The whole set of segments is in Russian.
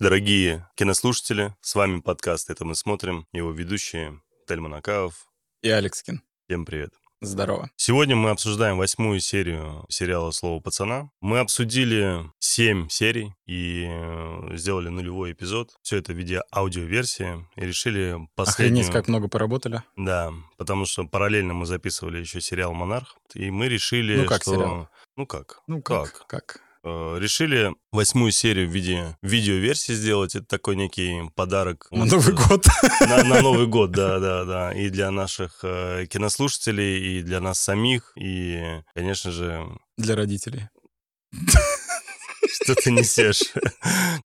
дорогие кинослушатели. С вами подкаст «Это мы смотрим». Его ведущие Тельман Акаев. И Алекскин. Всем привет. Здорово. Сегодня мы обсуждаем восьмую серию сериала «Слово пацана». Мы обсудили семь серий и э, сделали нулевой эпизод. Все это в виде аудиоверсии. И решили последнюю... Охренеть, как много поработали. Да, потому что параллельно мы записывали еще сериал «Монарх». И мы решили, Ну как что... сериал? Ну как? Ну как? Как? Э, Решили восьмую серию в виде видеоверсии сделать. Это такой некий подарок. На Новый год. На, на Новый год, да, да, да. И для наших э, кинослушателей, и для нас самих, и, конечно же, Для родителей. что ты несешь.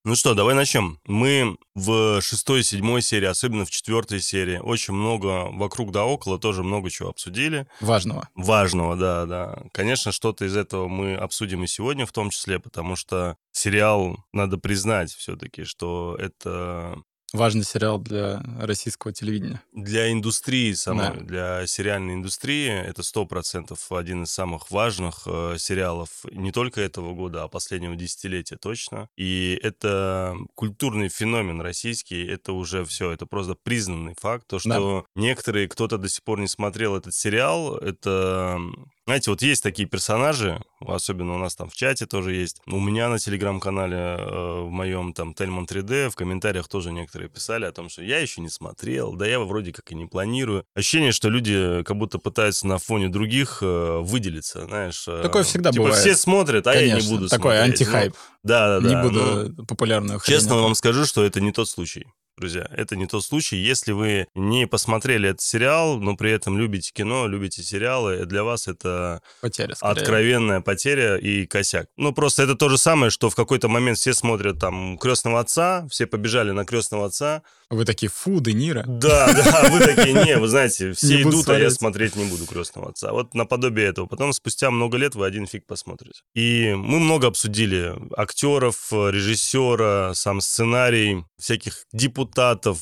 Ну что, давай начнем. Мы в шестой, седьмой серии, особенно в четвертой серии, очень много вокруг да около, тоже много чего обсудили. Важного. Важного, да, да. Конечно, что-то из этого мы обсудим и сегодня в том числе, потому что сериал, надо признать все-таки, что это Важный сериал для российского телевидения. для индустрии самой, Да. для сериальной индустрии, это сто процентов один из самых важных э, сериалов не только этого года, а последнего десятилетия точно. И это культурный феномен российский, это уже все, это просто признанный факт. То, что некоторые, кто-то до сих пор не смотрел этот сериал, это... Знаете, вот есть такие персонажи, особенно у нас там в чате тоже есть. У меня на телеграм-канале, э, в моем там Тельман 3D, в комментариях тоже некоторые писали о том, что я еще не смотрел, да я вроде как и не планирую. Ощущение, что люди как будто пытаются на фоне других э, выделиться, знаешь. э, Такое всегда типа бывает. все смотрят, а я не Конечно, буду Такой смотреть. антихайп. Ну, да, да, да. Не ну, буду популярную хрень. Честно вам скажу, что это не тот случай. Друзья, это не тот случай. Если вы не посмотрели этот сериал, но при этом любите кино, любите сериалы, для вас это Потеря, скорее. откровенная потеря и косяк. Ну, просто это то же самое, что в какой-то момент все смотрят там крестного отца, все побежали на крестного отца. Вы такие, фу, Де Ниро. Да, да, а вы такие, не, вы знаете, все идут, а я смотреть. смотреть не буду крестного отца. Вот наподобие этого. Потом спустя много лет вы один фиг посмотрите. И мы много обсудили актеров, режиссера, сам сценарий, всяких депутатов,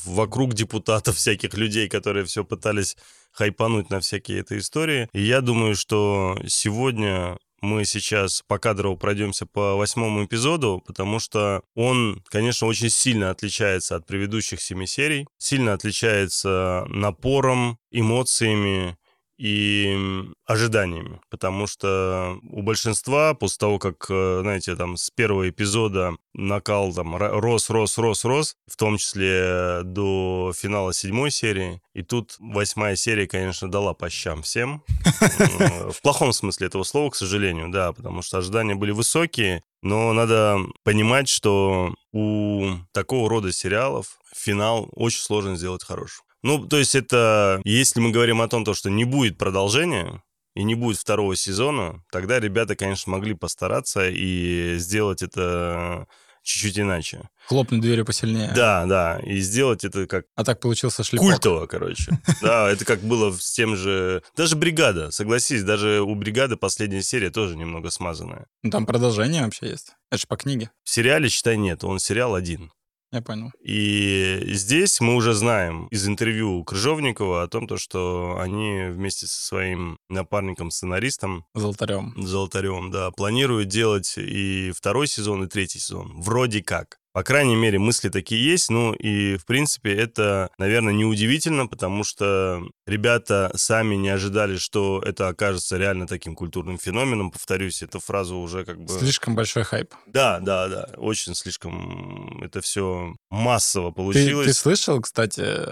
вокруг депутатов, всяких людей, которые все пытались хайпануть на всякие этой истории. И я думаю, что сегодня мы сейчас по кадрово пройдемся по восьмому эпизоду, потому что он, конечно, очень сильно отличается от предыдущих семи серий, сильно отличается напором, эмоциями и ожиданиями, потому что у большинства после того, как, э, знаете, там с первого эпизода накал там рос, рос, рос, рос, в том числе до финала седьмой серии, и тут восьмая серия, конечно, дала по щам всем, в плохом смысле этого слова, к сожалению, да, потому что ожидания были высокие, но надо понимать, что у такого рода сериалов финал очень сложно сделать хорошим. Ну, то есть это, если мы говорим о том, то, что не будет продолжения, и не будет второго сезона, тогда ребята, конечно, могли постараться и сделать это чуть-чуть иначе. Хлопнуть дверью посильнее. Да, да, и сделать это как А так получился шлепок. Культово, короче. Да, это как было с тем же... Даже «Бригада», согласись, даже у «Бригады» последняя серия тоже немного смазанная. Ну, там продолжение вообще есть. Это же по книге. В сериале, считай, нет, он сериал один. Я понял. И здесь мы уже знаем из интервью Крыжовникова о том, то, что они вместе со своим напарником-сценаристом Золотарем. Золотарем, да, планируют делать и второй сезон, и третий сезон. Вроде как. По крайней мере, мысли такие есть. Ну и, в принципе, это, наверное, неудивительно, потому что ребята сами не ожидали, что это окажется реально таким культурным феноменом. Повторюсь, эту фразу уже как бы... Слишком большой хайп. Да, да, да. Очень слишком это все массово Ты, получилось. ты слышал, кстати, э,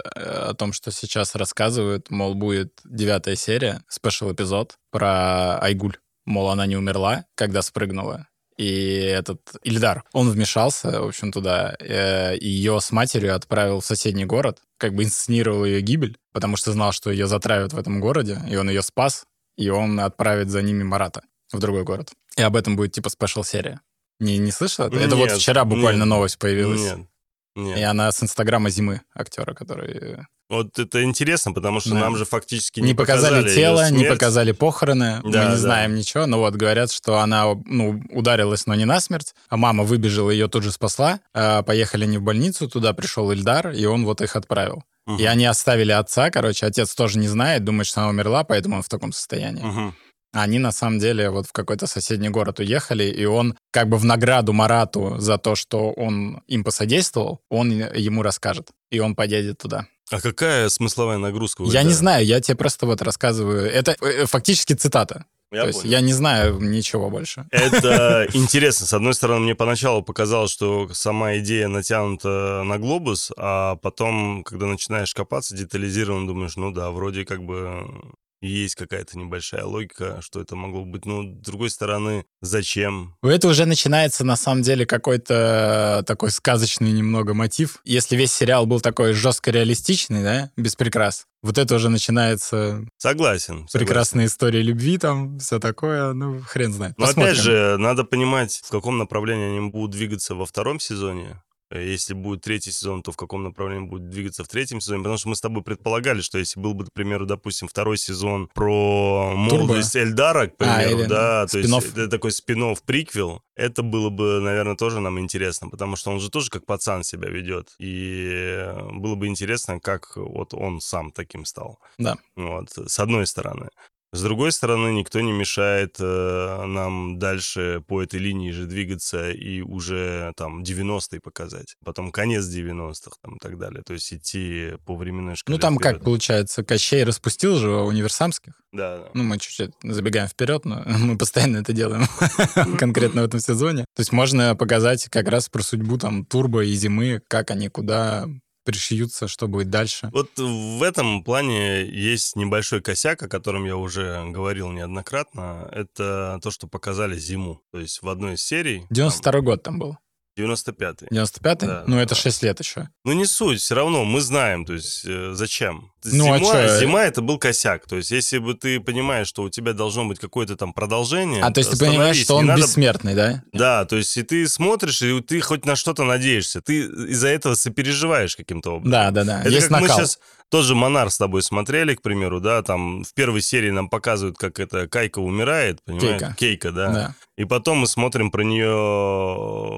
о том, что сейчас рассказывают, мол, будет девятая серия, спешл эпизод про Айгуль. Мол, она не умерла, когда спрыгнула. И этот Ильдар, он вмешался, в общем, туда, э, и ее с матерью отправил в соседний город, как бы инсценировал ее гибель, потому что знал, что ее затравят в этом городе, и он ее спас, и он отправит за ними Марата в другой город. И об этом будет типа спешл-серия. Не, не слышал? это? Это вот Нет, вчера буквально нет, новость появилась. Нет, нет. И она с Инстаграма Зимы, актера, который... Вот это интересно, потому что Да. нам же фактически Не, не, показали, её тело, не показали похороны, Да, мы не да. знаем ничего, но вот говорят, что она ну, ударилась, но не насмерть, а мама выбежала, ее тут же спасла, а, поехали они в больницу, туда пришел Ильдар, и он вот их отправил. Мгм. И они оставили отца, короче, отец тоже не знает, думает, что она умерла, поэтому он в таком состоянии. Мгм. Они на самом деле вот в какой-то соседний город уехали, и он как бы в награду Марату за то, что он им посодействовал, он ему расскажет, и он поедет туда. А какая смысловая нагрузка? Я не знаю, я тебе просто вот рассказываю. Это э, фактически цитата. Я То понял. есть я не знаю ничего больше. Это интересно. С одной стороны, мне поначалу показалось, что сама идея натянута на глобус, а потом, когда начинаешь копаться детализированно, думаешь, ну да, вроде как бы есть какая-то небольшая логика, что это могло быть. Но, с другой стороны, зачем? Это уже начинается, на самом деле, какой-то такой сказочный немного мотив. Если весь сериал был такой жестко реалистичный, да, без прикрас, вот это уже начинается... Согласен. Прекрасная история любви там, все такое, ну, хрен знает. Но опять же, надо понимать, в каком направлении они будут двигаться во втором сезоне. Э, если будет третий сезон, то в каком направлении будет двигаться в третьем сезоне? Потому что мы с тобой предполагали, что если был бы, к примеру, допустим, второй сезон про молодость Турбо. Эльдара, к а, примеру, а, да, то есть это такой спин приквел, это было бы, наверное, тоже нам интересно, потому что он же тоже как пацан себя ведет, и было бы интересно, как вот он сам таким стал. Да. Вот, с одной стороны. С другой стороны, никто не мешает э, нам дальше по этой линии же двигаться и уже там 90-е показать, потом конец 90-х там и так далее. То есть идти по временной шкале. Ну там вперед. как получается, Кощей распустил же универсамских. Да, да. Ну мы чуть-чуть забегаем вперед, но мы постоянно это делаем конкретно в этом сезоне. То есть можно показать как раз про судьбу там Турбо и Зимы, как они куда пришьются, что будет дальше. Вот в этом плане есть небольшой косяк, о котором я уже говорил неоднократно. Это то, что показали зиму. То есть в одной из серий... 92 там... год там был. 95-й. 95-й? Да, ну, да, это 6 лет еще. Ну, не суть, все равно мы знаем, то есть э, зачем. Ну, а зима, а зима это был косяк. То есть, если бы ты понимаешь, что у тебя должно быть какое-то там продолжение. А то есть ты понимаешь, что он надо... бессмертный, да? Да, то есть, и ты смотришь, и ты хоть на что-то надеешься. Ты из-за этого сопереживаешь каким-то образом. Да, да, да. Это Есть как накал. мы сейчас тот же Монар с тобой смотрели, к примеру, да, там в первой серии нам показывают, как это Кайка умирает, понимаешь? Кейка. Кейка, да. да. И потом мы смотрим про нее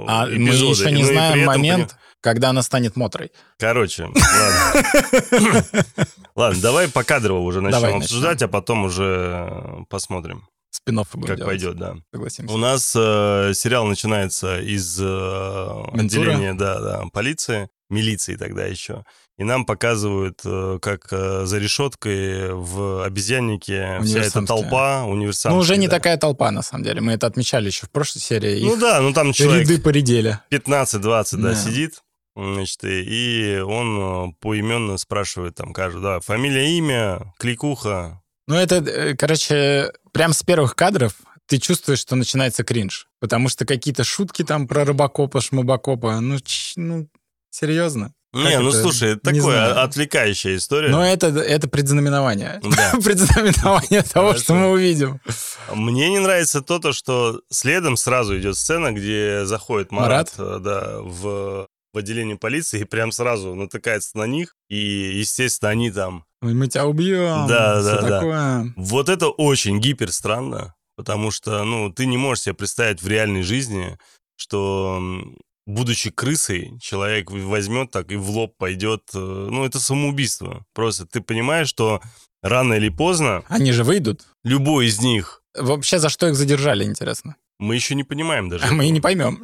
А эпизоды. мы еще не ну, знаем момент, этом... когда она станет Мотрой. Короче, ладно. Ладно, давай по кадрово уже начнем обсуждать, а потом уже посмотрим спин Как делать. пойдет, да. Согласимся. У нас э, сериал начинается из э, отделения да, да, полиции, милиции тогда еще. И нам показывают, э, как э, за решеткой в обезьяннике вся эта толпа универсальная. Ну, уже не да. такая толпа, на самом деле. Мы это отмечали еще в прошлой серии. Ну да, ну там человек... Ряды поредели. 15-20, да. да, сидит. Значит, и он э, поименно спрашивает там каждый, да, фамилия, имя, кликуха. Ну, это, короче, прям с первых кадров ты чувствуешь, что начинается кринж. Потому что какие-то шутки там про рыбакопа, шмабакопа, ну, ну, серьезно. Не, ну это? слушай, это такое отвлекающая история. Но это, это предзнаменование. Да. предзнаменование того, Хорошо. что мы увидим. Мне не нравится то, то, что следом сразу идет сцена, где заходит Марат, Марат? Э, да, в, в отделение полиции и прям сразу натыкается на них. И, естественно, они там... Мы тебя убьем. Да, да, да. Такое. Вот это очень гипер странно, потому что, ну, ты не можешь себе представить в реальной жизни, что будучи крысой, человек возьмет так и в лоб пойдет. Э, ну, это самоубийство. Просто ты понимаешь, что рано или поздно... Они же выйдут. Любой из них. Вообще, за что их задержали, интересно? Мы еще не понимаем даже. А мы и не поймем.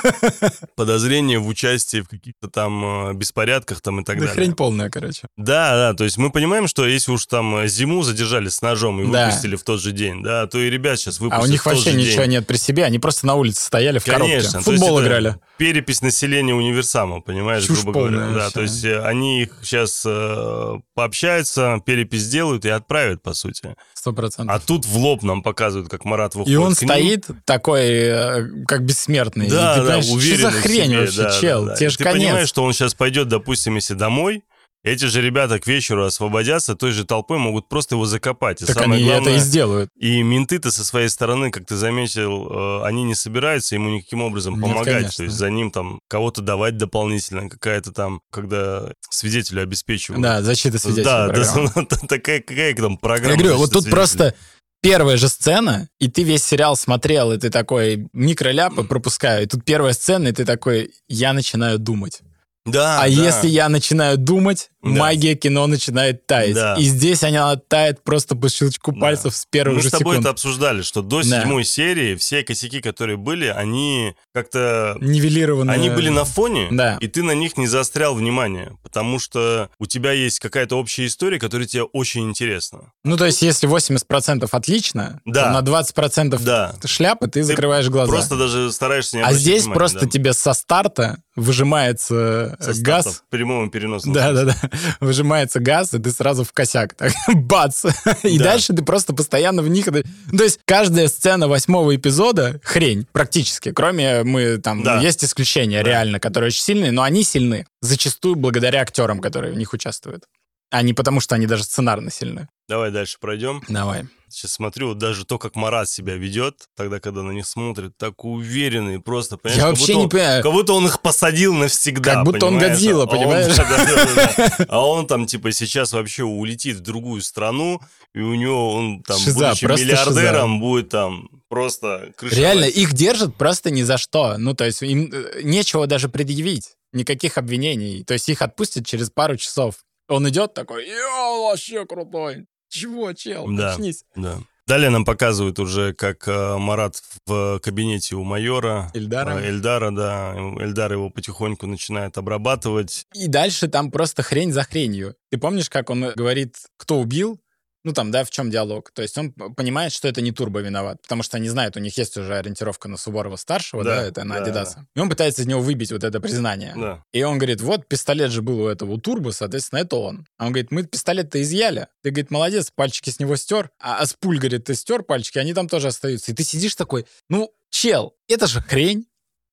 Подозрение в участии в каких-то там э, беспорядках там и так да далее. хрень полная, короче. Да, да, то есть мы понимаем, что если уж там э, зиму задержали с ножом и да. выпустили в тот же день, да, то и ребят сейчас выпустят А у них вообще ничего день. нет при себе, они просто на улице стояли в Конечно, коробке, футбол играли. Перепись населения универсама, понимаешь, Чушь грубо говоря. Да, вообще. то есть э, они их сейчас э, пообщаются, перепись сделают и отправят, по сути. Сто процентов. А тут в лоб нам показывают, как Марат выходит И он стоит такой Э, как бессмертный. Да, и ты да, уверен. Что за хрень себе, вообще, да, чел? Да, да. Тебе же ты конец. понимаешь, что он сейчас пойдет, допустим, если домой, эти же ребята к вечеру освободятся, той же толпой могут просто его закопать. И так они главное, это и сделают. И менты-то со своей стороны, как ты заметил, э, они не собираются ему никаким образом Нет, помогать. Конечно. То есть за ним там кого-то давать дополнительно, какая-то там, когда свидетелю обеспечивают. Да, защита свидетеля. Да, да такая какая там программа. Я говорю, вот тут просто первая же сцена, и ты весь сериал смотрел, и ты такой, микроляпы пропускаю, и тут первая сцена, и ты такой, я начинаю думать. Да, а да. если я начинаю думать, Да. магия кино начинает таять. Да. И здесь она тает просто по щелчку Да. пальцев с первых Мы же с тобой секунд. это обсуждали, что до Да. седьмой серии все косяки, которые были, они как-то... Нивелированная. Они были на фоне, Да. и ты на них не заострял внимание, потому что у тебя есть какая-то общая история, которая тебе очень интересна. Ну, то есть, если 80% отлично, Да. то на 20% Да. шляпы ты закрываешь глаза. Просто даже стараешься не а здесь внимания, просто да. тебе со старта выжимается Со старта газ. в прямом и переносном Да, смысле. да, да. Выжимается газ, и ты сразу в косяк. Так, бац! И Да. дальше ты просто постоянно в них... То есть каждая сцена восьмого эпизода — хрень, практически. Кроме мы там... Да. Есть исключения, Да. реально, которые очень сильные, но они сильны. Зачастую благодаря актерам, которые в них участвуют. А не потому, что они даже сценарно сильны. Давай дальше пройдем. Давай. Сейчас смотрю, даже то, как Марат себя ведет, тогда, когда на них смотрит, так уверенный, просто, понимаешь, Я как вообще будто не он- понимаю. Как будто он их посадил навсегда. Как будто он понимаешь? Годзилла, А он- понимаешь? да. А он там, типа, сейчас вообще улетит в другую страну, и у него он там, Шиза, будучи миллиардером, будет там просто крышевать. Реально, их держат просто ни за что. Ну, то есть им э, нечего даже предъявить. Никаких обвинений. То есть их отпустят через пару часов. Он идет такой, я вообще крутой. Чего, чел, Да. очнись. Да. Далее нам показывают уже, как э, Марат в кабинете у майора. Эльдара. э, Эльдара, да. Эльдар его потихоньку начинает обрабатывать. И дальше там просто хрень за хренью. Ты помнишь, как он говорит, кто убил? Ну, там, да, в чем диалог? То есть он понимает, что это не Турбо виноват, потому что они знают, у них есть уже ориентировка на Суворова-старшего, да, Да, это на да. Адидаса. И он пытается из него выбить вот это признание. Да. И он говорит, вот пистолет же был у этого у Турбо, соответственно, это он. А он говорит, мы пистолет-то изъяли. Ты, говорит, молодец, пальчики с него стер. А, а с пуль, говорит, ты стер пальчики, они там тоже остаются. И ты сидишь такой, ну, чел, это же хрень.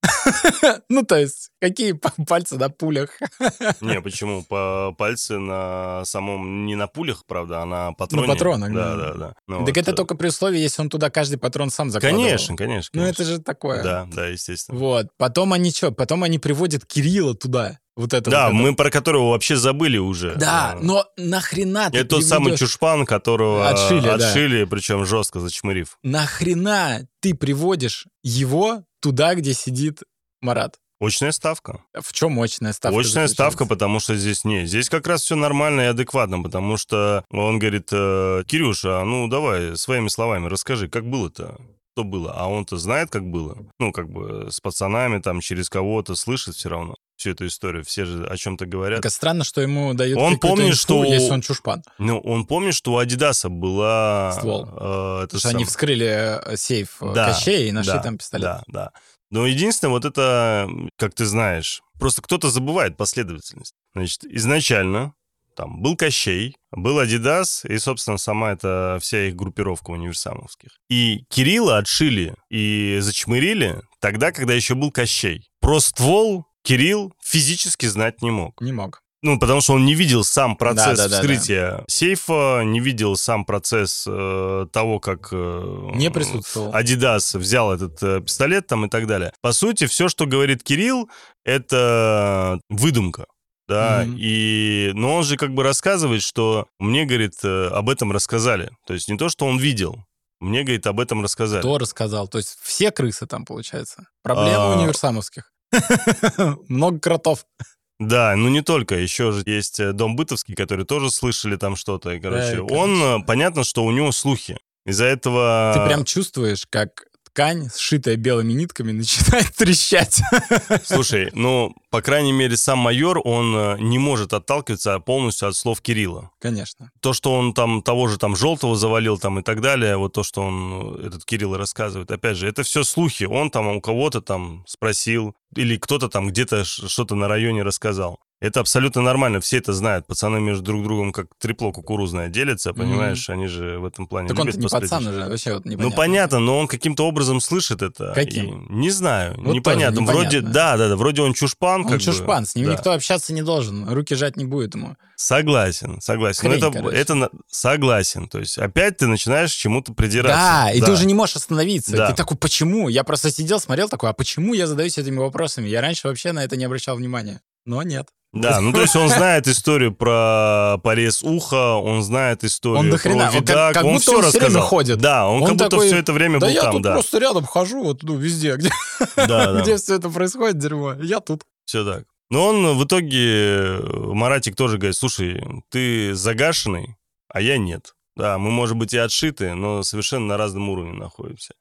Ну, то есть, какие пальцы на пулях? Не, почему? По пальцы на самом... Не на пулях, правда, а на патроне. патронах, да. да. Да, да, Ну Так вот, это э, только при условии, если он туда каждый патрон сам закладывал. Конечно, конечно. Ну, это же такое. Да, да, естественно. Вот. Потом они что? Потом они приводят Кирилла туда. Вот это Да, вот это. мы про которого вообще забыли уже. Да, но нахрена ты Это тот самый чушпан, которого Отшили, да. отшили причем жестко зачмырив. Нахрена ты приводишь его туда, где сидит Марат? Очная ставка. В чем мощная ставка? Очная ставка, потому что здесь не. Здесь как раз все нормально и адекватно, потому что он говорит, э, Кирюша, а ну давай своими словами расскажи, как было-то? Что было? А он-то знает, как было. Ну, как бы с пацанами, там, через кого-то слышит все равно всю эту историю. Все же о чем-то говорят. Так странно, что ему дают Он помнит, инфу, что- если он чушпан. Ну, он помнит, что у Адидаса была... Ствол. э, это Потому что они сам- вскрыли э, сейф э, Да, Кощея и нашли да, там пистолет. Да, да. Но единственное, вот это, как ты знаешь, просто кто-то забывает последовательность. Значит, изначально там был Кощей, был Адидас и, собственно, сама эта вся их группировка универсамовских. И Кирилла отшили и зачмырили тогда, когда еще был Кощей. Про ствол Кирилл физически знать не мог. Не мог. Ну, потому что он не видел сам процесс Да, да, да, вскрытия сейфа, не видел сам процесс э, того, как... э, Не присутствовал. Адидас взял этот э, пистолет там и так далее. По сути, все, что говорит Кирилл, это выдумка. Да, Мгм. и, но он же как бы рассказывает, что мне, говорит, э, об этом рассказали. То есть не то, что он видел, мне, говорит, об этом рассказали. Кто рассказал? То есть все крысы там, получается. Проблема А. универсамовских. Много кротов. Да, ну не только, еще же есть э, Дом Бытовский, который тоже слышали там что-то. И, короче, и, он, э, понятно, что у него слухи. Из-за этого... Ты прям чувствуешь, как ткань, сшитая белыми нитками, начинает трещать. Слушай, ну, по крайней мере, сам майор, он э, не может отталкиваться полностью от слов Кирилла. Конечно. То, что он там того же там желтого завалил там и так далее, вот то, что он, э, этот Кирилл рассказывает, опять же, это все слухи. Он там у кого-то там спросил, или кто-то там где-то что-то на районе рассказал. Это абсолютно нормально, все это знают. Пацаны между друг другом как трепло кукурузное делятся, понимаешь? Они же в этом плане Так он любят не пацан уже, вообще вот Ну, непонятно. понятно, но он каким-то образом слышит это. Каким? И не знаю, Вот непонятно. тоже Вроде, непонятно. да, да, да, вроде он чушпан. Он как бы. чушпан, с ним Да. никто общаться не должен, руки жать не будет ему. Согласен, согласен. Но Хрень, это, короче. это на- согласен. То есть опять ты начинаешь к чему-то придираться. Да, и ты уже не можешь остановиться. Да. Ты такой, почему? Я просто сидел, смотрел такой, а почему я задаюсь этими вопросами? Я раньше вообще на это не обращал внимания. Но нет. Да, ну то есть он знает историю про порез уха, он знает историю Он до хрена, про он как- видак, как он будто все он всё время рассказал. ходит. Да, он, Он как будто такой, все это время да был я там, тут да. просто рядом хожу, вот ну, везде, где, Да, да, где все это происходит, дерьмо. Я тут. все так. Но он в итоге, Маратик тоже говорит, слушай, ты загашенный, а я нет. Да, мы, может быть, и отшиты, но совершенно на разном уровне находимся.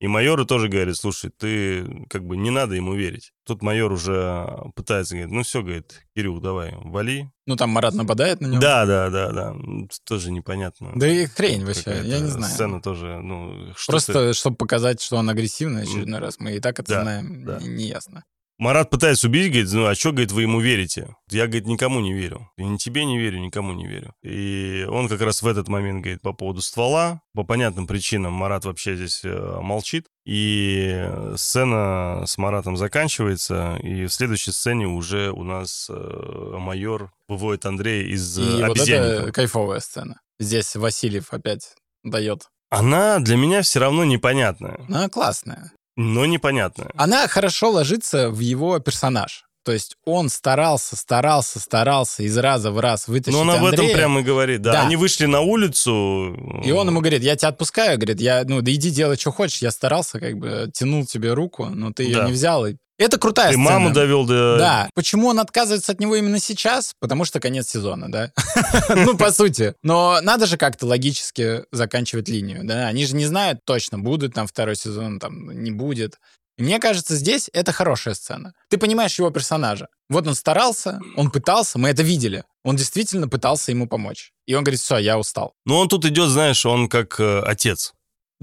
И майору тоже говорит, слушай, ты как бы не надо ему верить. Тут майор уже пытается, говорит, ну все, говорит, Кирилл, давай, вали. Ну там Марат нападает на него? Да, да, да, да. Тоже непонятно. Да и хрень вообще, я не знаю. Сцена тоже, ну... Просто, чтобы показать, что он агрессивный очередной раз, мы и так это да, знаем, да. неясно. Марат пытается убить, говорит, ну а что, говорит, вы ему верите? Я, говорит, никому не верю. И ни тебе не верю, никому не верю. И он как раз в этот момент говорит по поводу ствола. По понятным причинам Марат вообще здесь э, молчит. И сцена с Маратом заканчивается, и в следующей сцене уже у нас э, майор выводит Андрея из И вот это кайфовая сцена. Здесь Васильев опять дает. Она для меня все равно непонятная. Она классная но непонятная. Она хорошо ложится в его персонаж. То есть он старался, старался, старался из раза в раз вытащить Но он об Андрея. этом прямо и говорит, да. да. Они вышли на улицу. И он ему говорит, я тебя отпускаю, говорит, я, ну, да иди делай, что хочешь. Я старался, как бы, тянул тебе руку, но ты ее да. не взял, и это крутая Ты сцена. маму довел до... Да. Почему он отказывается от него именно сейчас? Потому что конец сезона, да? Ну, по сути. Но надо же как-то логически заканчивать линию, да? Они же не знают точно, будет там второй сезон, там не будет. Мне кажется, здесь это хорошая сцена. Ты понимаешь его персонажа. Вот он старался, он пытался, мы это видели. Он действительно пытался ему помочь. И он говорит, все, я устал. Ну, он тут идет, знаешь, он как э, отец.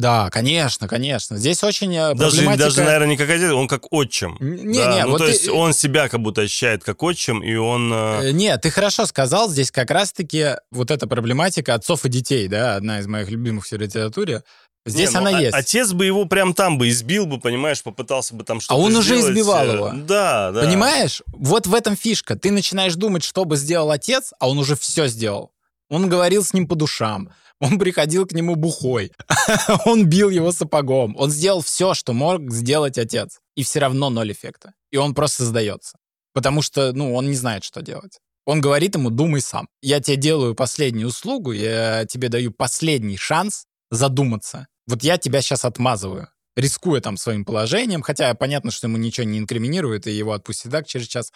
Да, конечно, конечно. Здесь очень э, даже, проблематика... Даже, наверное, не как отец, он как отчим. Не, да? не, ну, вот то ты... есть он себя как будто ощущает как отчим, и он... Э, э, нет, ты хорошо сказал, здесь как раз-таки вот эта проблематика отцов и детей, да, одна из моих любимых в литературе. Здесь не, она ну, есть. Отец бы его прям там бы избил бы, понимаешь, попытался бы там что-то А он сделать. уже избивал его. Да, да. Понимаешь? Вот в этом фишка. Ты начинаешь думать, что бы сделал отец, а он уже все сделал. Он говорил с ним по душам. Он приходил к нему бухой. он бил его сапогом. Он сделал все, что мог сделать отец. И все равно ноль эффекта. И он просто сдается. Потому что, ну, он не знает, что делать. Он говорит ему, думай сам. Я тебе делаю последнюю услугу, я тебе даю последний шанс задуматься. Вот я тебя сейчас отмазываю, рискуя там своим положением, хотя понятно, что ему ничего не инкриминирует, и его отпустят так через час.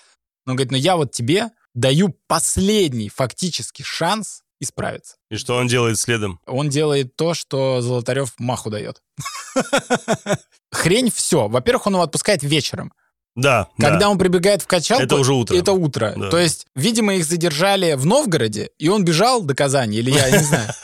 Но он говорит, ну я вот тебе даю последний фактически шанс исправиться. И что он делает следом? Он делает то, что Золотарев маху дает. Хрень все. Во-первых, он его отпускает вечером. Да. Когда да. он прибегает в качалку... Это уже утро. Это утро. Да. То есть, видимо, их задержали в Новгороде, и он бежал до Казани, или я не знаю.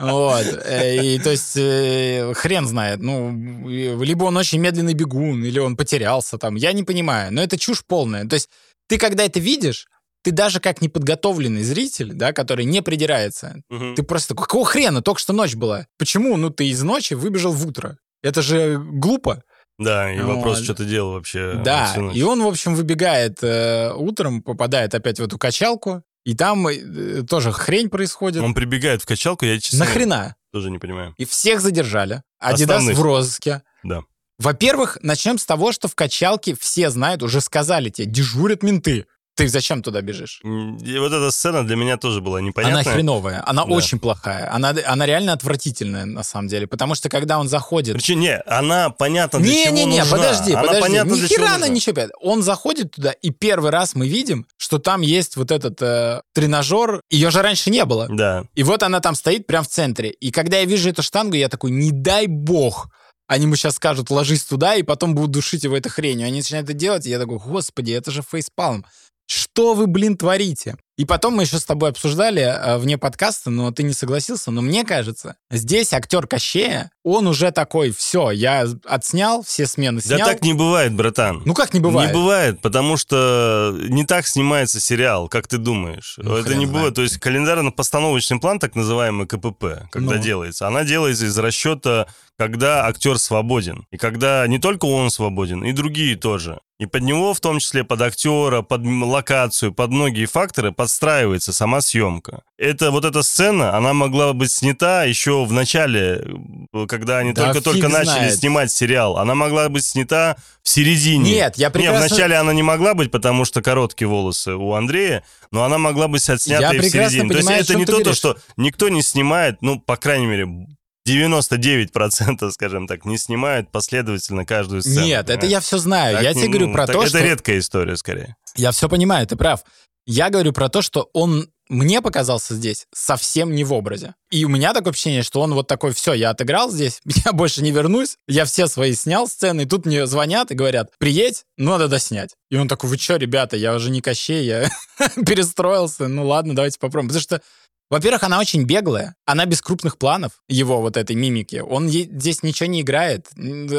Вот. Э, и то есть, э, хрен знает. Ну, либо он очень медленный бегун, или он потерялся там. Я не понимаю. Но это чушь полная. То есть, ты когда это видишь, ты даже как неподготовленный зритель, да, который не придирается, угу. ты просто такой, какого хрена, только что ночь была. Почему, ну, ты из ночи выбежал в утро? Это же глупо. Да, и вот. вопрос, что ты делал вообще Да, и он, в общем, выбегает э, утром, попадает опять в эту качалку, и там э, тоже хрень происходит. Он прибегает в качалку, я честно... Нахрена? Тоже не понимаю. И всех задержали. Адидас в розыске. Да. Во-первых, начнем с того, что в качалке все знают, уже сказали тебе, дежурят менты. Ты зачем туда бежишь? И вот эта сцена для меня тоже была непонятная. Она хреновая, она да. очень плохая. Она, она реально отвратительная, на самом деле. Потому что когда он заходит... Причем, не, она понятно для не, чего Не, не, не, подожди, она подожди. Понятно, Ни хера она ничего. Он заходит туда, и первый раз мы видим, что там есть вот этот э, тренажер. Ее же раньше не было. Да. И вот она там стоит прям в центре. И когда я вижу эту штангу, я такой, не дай бог, они ему сейчас скажут, ложись туда, и потом будут душить его этой хренью. Они начинают это делать, и я такой, господи, это же фейспалм. Что вы, блин, творите? И потом мы еще с тобой обсуждали э, вне подкаста, но ты не согласился. Но мне кажется, здесь актер Кощея, он уже такой, все, я отснял, все смены снял. Да так не бывает, братан. Ну как не бывает? Не бывает, потому что не так снимается сериал, как ты думаешь. Ну, Это не бывает. То есть календарно-постановочный план, так называемый КПП, когда ну. делается, она делается из расчета когда актер свободен. И когда не только он свободен, и другие тоже. И под него, в том числе под актера, под локацию, под многие факторы подстраивается сама съемка. Это вот эта сцена, она могла быть снята еще в начале, когда они да только-только начали знает. снимать сериал. Она могла быть снята в середине. Нет, я прекрасно... Нет, вначале она не могла быть, потому что короткие волосы у Андрея, но она могла быть отснята я и в середине. Понимаю, то есть это не то, то, что никто не снимает, ну, по крайней мере, 99%, скажем так, не снимают последовательно каждую сцену. Нет, понимаешь? это я все знаю. Так, я тебе говорю про то, это что... Это редкая история, скорее. Я все понимаю, ты прав. Я говорю про то, что он мне показался здесь совсем не в образе. И у меня такое ощущение, что он вот такой, все, я отыграл здесь, я больше не вернусь, я все свои снял сцены, и тут мне звонят и говорят, приедь, ну, надо доснять. И он такой, вы что, ребята, я уже не Кощей, я перестроился, ну ладно, давайте попробуем. Потому что во-первых, она очень беглая, она без крупных планов, его вот этой мимики. Он здесь ничего не играет,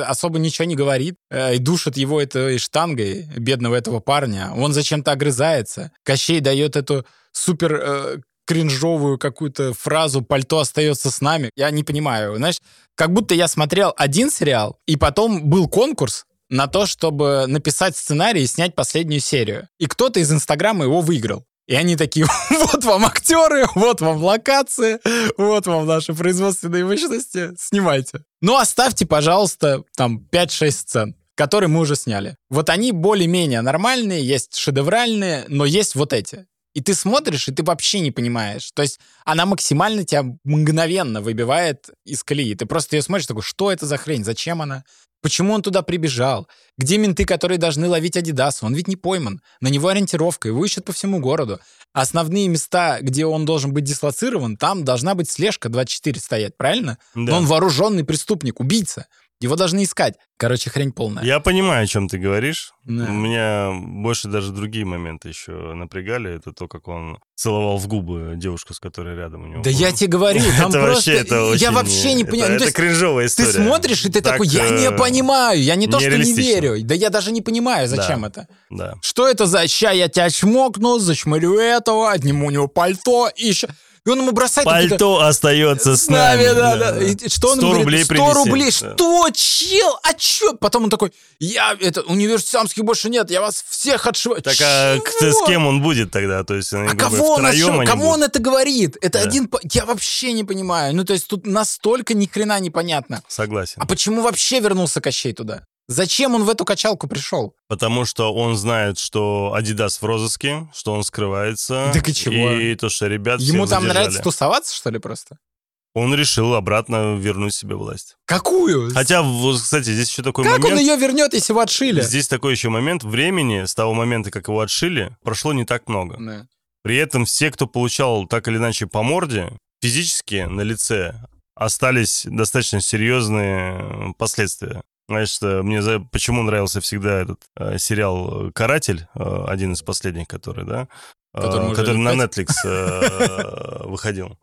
особо ничего не говорит, э, и душит его этой штангой, бедного этого парня. Он зачем-то огрызается. Кощей дает эту супер э, кринжовую какую-то фразу «пальто остается с нами». Я не понимаю. Знаешь, как будто я смотрел один сериал, и потом был конкурс, на то, чтобы написать сценарий и снять последнюю серию. И кто-то из Инстаграма его выиграл. И они такие, вот вам актеры, вот вам локации, вот вам наши производственные мощности, снимайте. Ну, оставьте, пожалуйста, там 5-6 сцен которые мы уже сняли. Вот они более-менее нормальные, есть шедевральные, но есть вот эти. И ты смотришь, и ты вообще не понимаешь. То есть она максимально тебя мгновенно выбивает из колеи. Ты просто ее смотришь, такой, что это за хрень, зачем она? Почему он туда прибежал? Где менты, которые должны ловить Адидас? Он ведь не пойман. На него ориентировка, его ищут по всему городу. Основные места, где он должен быть дислоцирован, там должна быть слежка 24 стоять, правильно? Да. Но он вооруженный преступник, убийца. Его должны искать. Короче, хрень полная. Я понимаю, о чем ты говоришь. Да. У меня больше даже другие моменты еще напрягали. Это то, как он целовал в губы девушку, с которой рядом у него. Да я тебе говорю, там это просто... Вообще, это очень... Я вообще не понимаю. Это, ну, это кринжовая история. Ты смотришь, и ты так, такой, я не э, понимаю, я не то, что не верю. Да я даже не понимаю, зачем да. это. Да. Что это за ща я тебя чмокну, зачмырю этого, отниму у него пальто и еще... И он ему бросает... Пальто остается с нами. да, да. да. И что он 100 говорит? рублей 100 принеси. рублей. Что? Чел? А чё? Потом он такой, я, это, университетских больше нет, я вас всех отшиваю. Так а с кем он будет тогда? То есть, а кого он отшивает? Кому будут? он это говорит? Это да. один... Я вообще не понимаю. Ну, то есть тут настолько ни хрена непонятно. Согласен. А почему вообще вернулся Кощей туда? Зачем он в эту качалку пришел? Потому что он знает, что Adidas в розыске, что он скрывается. Так и чего? И то, что ребят Ему там задержали. нравится тусоваться, что ли, просто? Он решил обратно вернуть себе власть. Какую? Хотя, кстати, здесь еще такой как момент... Как он ее вернет, если его отшили? Здесь такой еще момент времени, с того момента, как его отшили, прошло не так много. Да. При этом все, кто получал так или иначе по морде, физически на лице остались достаточно серьезные последствия. Знаешь, мне за... почему нравился всегда этот э, сериал «Каратель», э, один из последних, который, да? Который, который на Netflix э, выходил.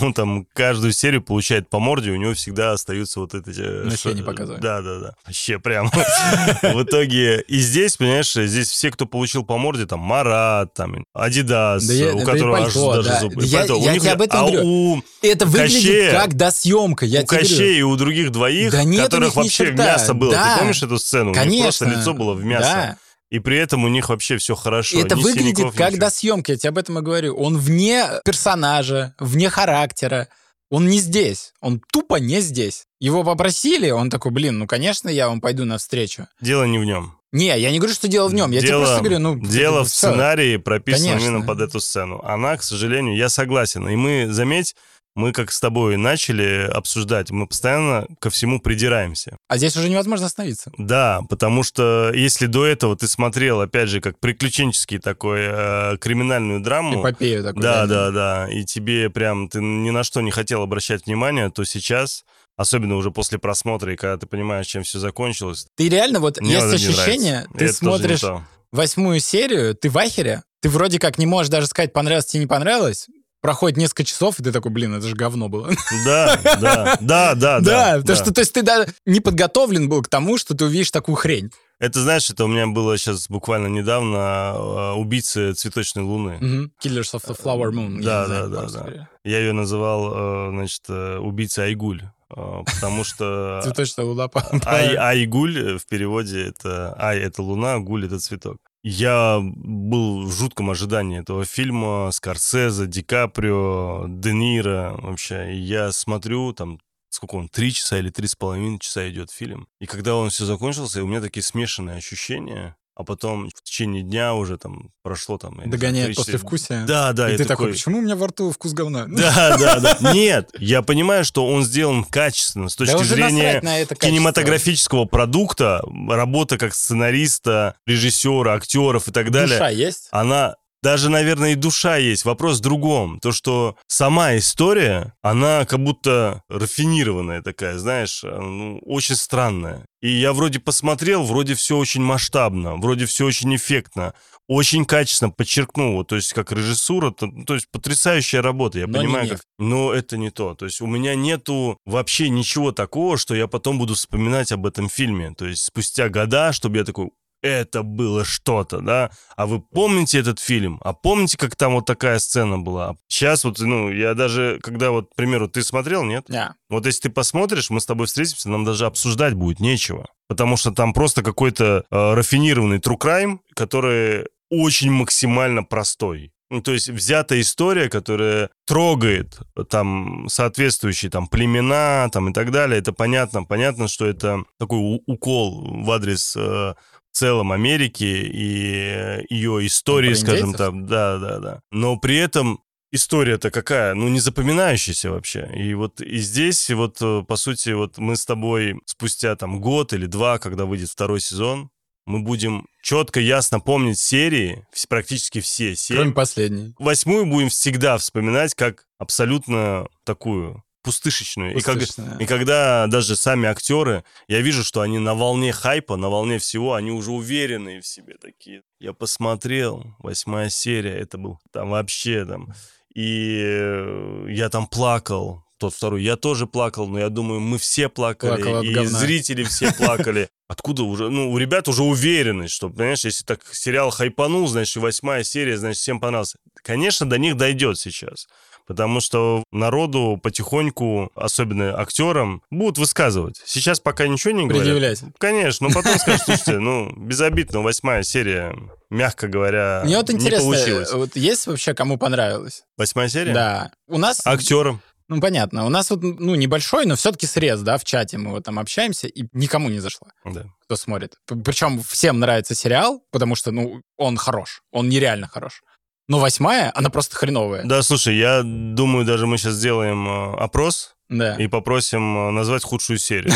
Он там каждую серию получает по морде, у него всегда остаются вот эти... Ш... не показывают. Да, да, да. Вообще прям. В итоге и здесь, понимаешь, здесь все, кто получил по морде, там Марат, там Адидас, у которого аж даже зубы. Я тебе об этом а говорю. Это выглядит как досъемка. У Кощея и у других двоих, которых вообще мясо было. Ты помнишь эту сцену? Конечно. Просто лицо было в мясо. И при этом у них вообще все хорошо. Это выглядит как ничего. до съемки, я тебе об этом и говорю. Он вне персонажа, вне характера. Он не здесь. Он тупо не здесь. Его попросили, он такой, блин, ну, конечно, я вам пойду навстречу. Дело не в нем. Не, я не говорю, что дело в нем. Я дело, тебе просто говорю, ну... Дело в все. сценарии прописано Конечно. именно под эту сцену. Она, к сожалению, я согласен. И мы, заметь, мы как с тобой начали обсуждать, мы постоянно ко всему придираемся. А здесь уже невозможно остановиться. Да, потому что если до этого ты смотрел, опять же, как приключенческий такой э, криминальную драму. Эпопею такую. Да, да, да, и тебе прям ты ни на что не хотел обращать внимание, то сейчас Особенно уже после просмотра, и когда ты понимаешь, чем все закончилось. Ты реально, вот Мне есть ощущение, ты смотришь восьмую серию, ты в ахере, ты вроде как не можешь даже сказать, понравилось тебе, не понравилось, проходит несколько часов, и ты такой, блин, это же говно было. Да, да, да, да. Да, потому что, то есть ты даже не подготовлен был к тому, что ты увидишь такую хрень. Это, знаешь, это у меня было сейчас буквально недавно а, «Убийцы цветочной луны». Killers of the Flower Moon. Да, да, да, да. Я ее называл, э, значит, э, «Убийца Айгуль», э, потому что... Цветочная луна. Ай, Айгуль в переводе это... Ай — это луна, гуль — это цветок. Я был в жутком ожидании этого фильма. Скорсезе, Ди Каприо, Де Ниро вообще. И я смотрю, там, сколько он, три часа или три с половиной часа идет фильм. И когда он все закончился, у меня такие смешанные ощущения. А потом в течение дня уже там прошло там... не знаю, Догоняет количество- послевкусие. Да, да. И ты такой, почему у меня во рту вкус говна? Да, да, да. Нет, я понимаю, что он сделан качественно с да точки уже зрения кинематографического продукта, работа как сценариста, режиссера, актеров и так далее. Душа есть? Она даже, наверное, и душа есть. Вопрос в другом. То, что сама история, она как будто рафинированная такая, знаешь, э, ну, очень странная. И я вроде посмотрел, вроде все очень масштабно, вроде все очень эффектно, очень качественно, подчеркну, вот, то есть как режиссура, то, ну, то есть потрясающая работа, я Но не понимаю, нефть. как... Но это не то. То есть у меня нету вообще ничего такого, что я потом буду вспоминать об этом фильме. То есть спустя года, чтобы я такой, это было что-то, да? А вы помните этот фильм? А помните, как там вот такая сцена была? Сейчас вот, ну, я даже, когда вот, к примеру, ты смотрел, нет? Не. Вот если ты посмотришь, мы с тобой встретимся, нам даже обсуждать будет нечего. Потому что там просто какой-то э, рафинированный true crime, который очень максимально простой. Ну, то есть взята история, которая трогает там соответствующие там племена там и так далее. Это понятно. Понятно, что это такой укол в адрес э, целом Америки и э, ее истории, про скажем так. Да, да, да. Но при этом история-то какая? Ну, не запоминающаяся вообще. И вот и здесь, вот, э, по сути, вот мы с тобой спустя там год или два, когда выйдет второй сезон, мы будем четко, ясно помнить серии, практически все серии. Кроме последней. Восьмую будем всегда вспоминать как абсолютно такую пустышечную. И, как- и когда даже сами актеры, я вижу, что они на волне хайпа, на волне всего, они уже уверенные в себе такие. Я посмотрел, восьмая серия, это был там вообще там. И э, я там плакал, тот второй, я тоже плакал, но я думаю, мы все плакали, Плакал и говна. зрители все плакали. Откуда уже, ну, у ребят уже уверенность, что, понимаешь, если так сериал хайпанул, значит, и восьмая серия, значит, всем понравился. Конечно, до них дойдет сейчас. Потому что народу потихоньку, особенно актерам, будут высказывать. Сейчас пока ничего не говорят. Предъявлять. Конечно, но потом скажут, слушайте, ну, безобидно, восьмая серия, мягко говоря, Мне вот не интересно, получилось. вот есть вообще кому понравилось? Восьмая серия? Да. У нас... Актерам. Ну, понятно. У нас вот, ну, небольшой, но все-таки срез, да, в чате мы вот там общаемся, и никому не зашло, Да. кто смотрит. Причем всем нравится сериал, потому что, ну, он хорош. Он нереально хорош. Но восьмая, она просто хреновая. Да, слушай, я думаю, даже мы сейчас сделаем э, опрос Да. и попросим э, назвать худшую серию.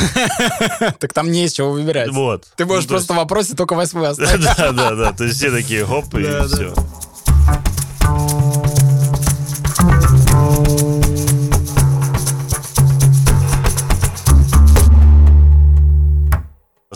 Так там не из чего выбирать. Вот. Ты можешь Ну, просто в вопросе только восьмую оставить. Да, да, да. То есть все такие хоп, и все.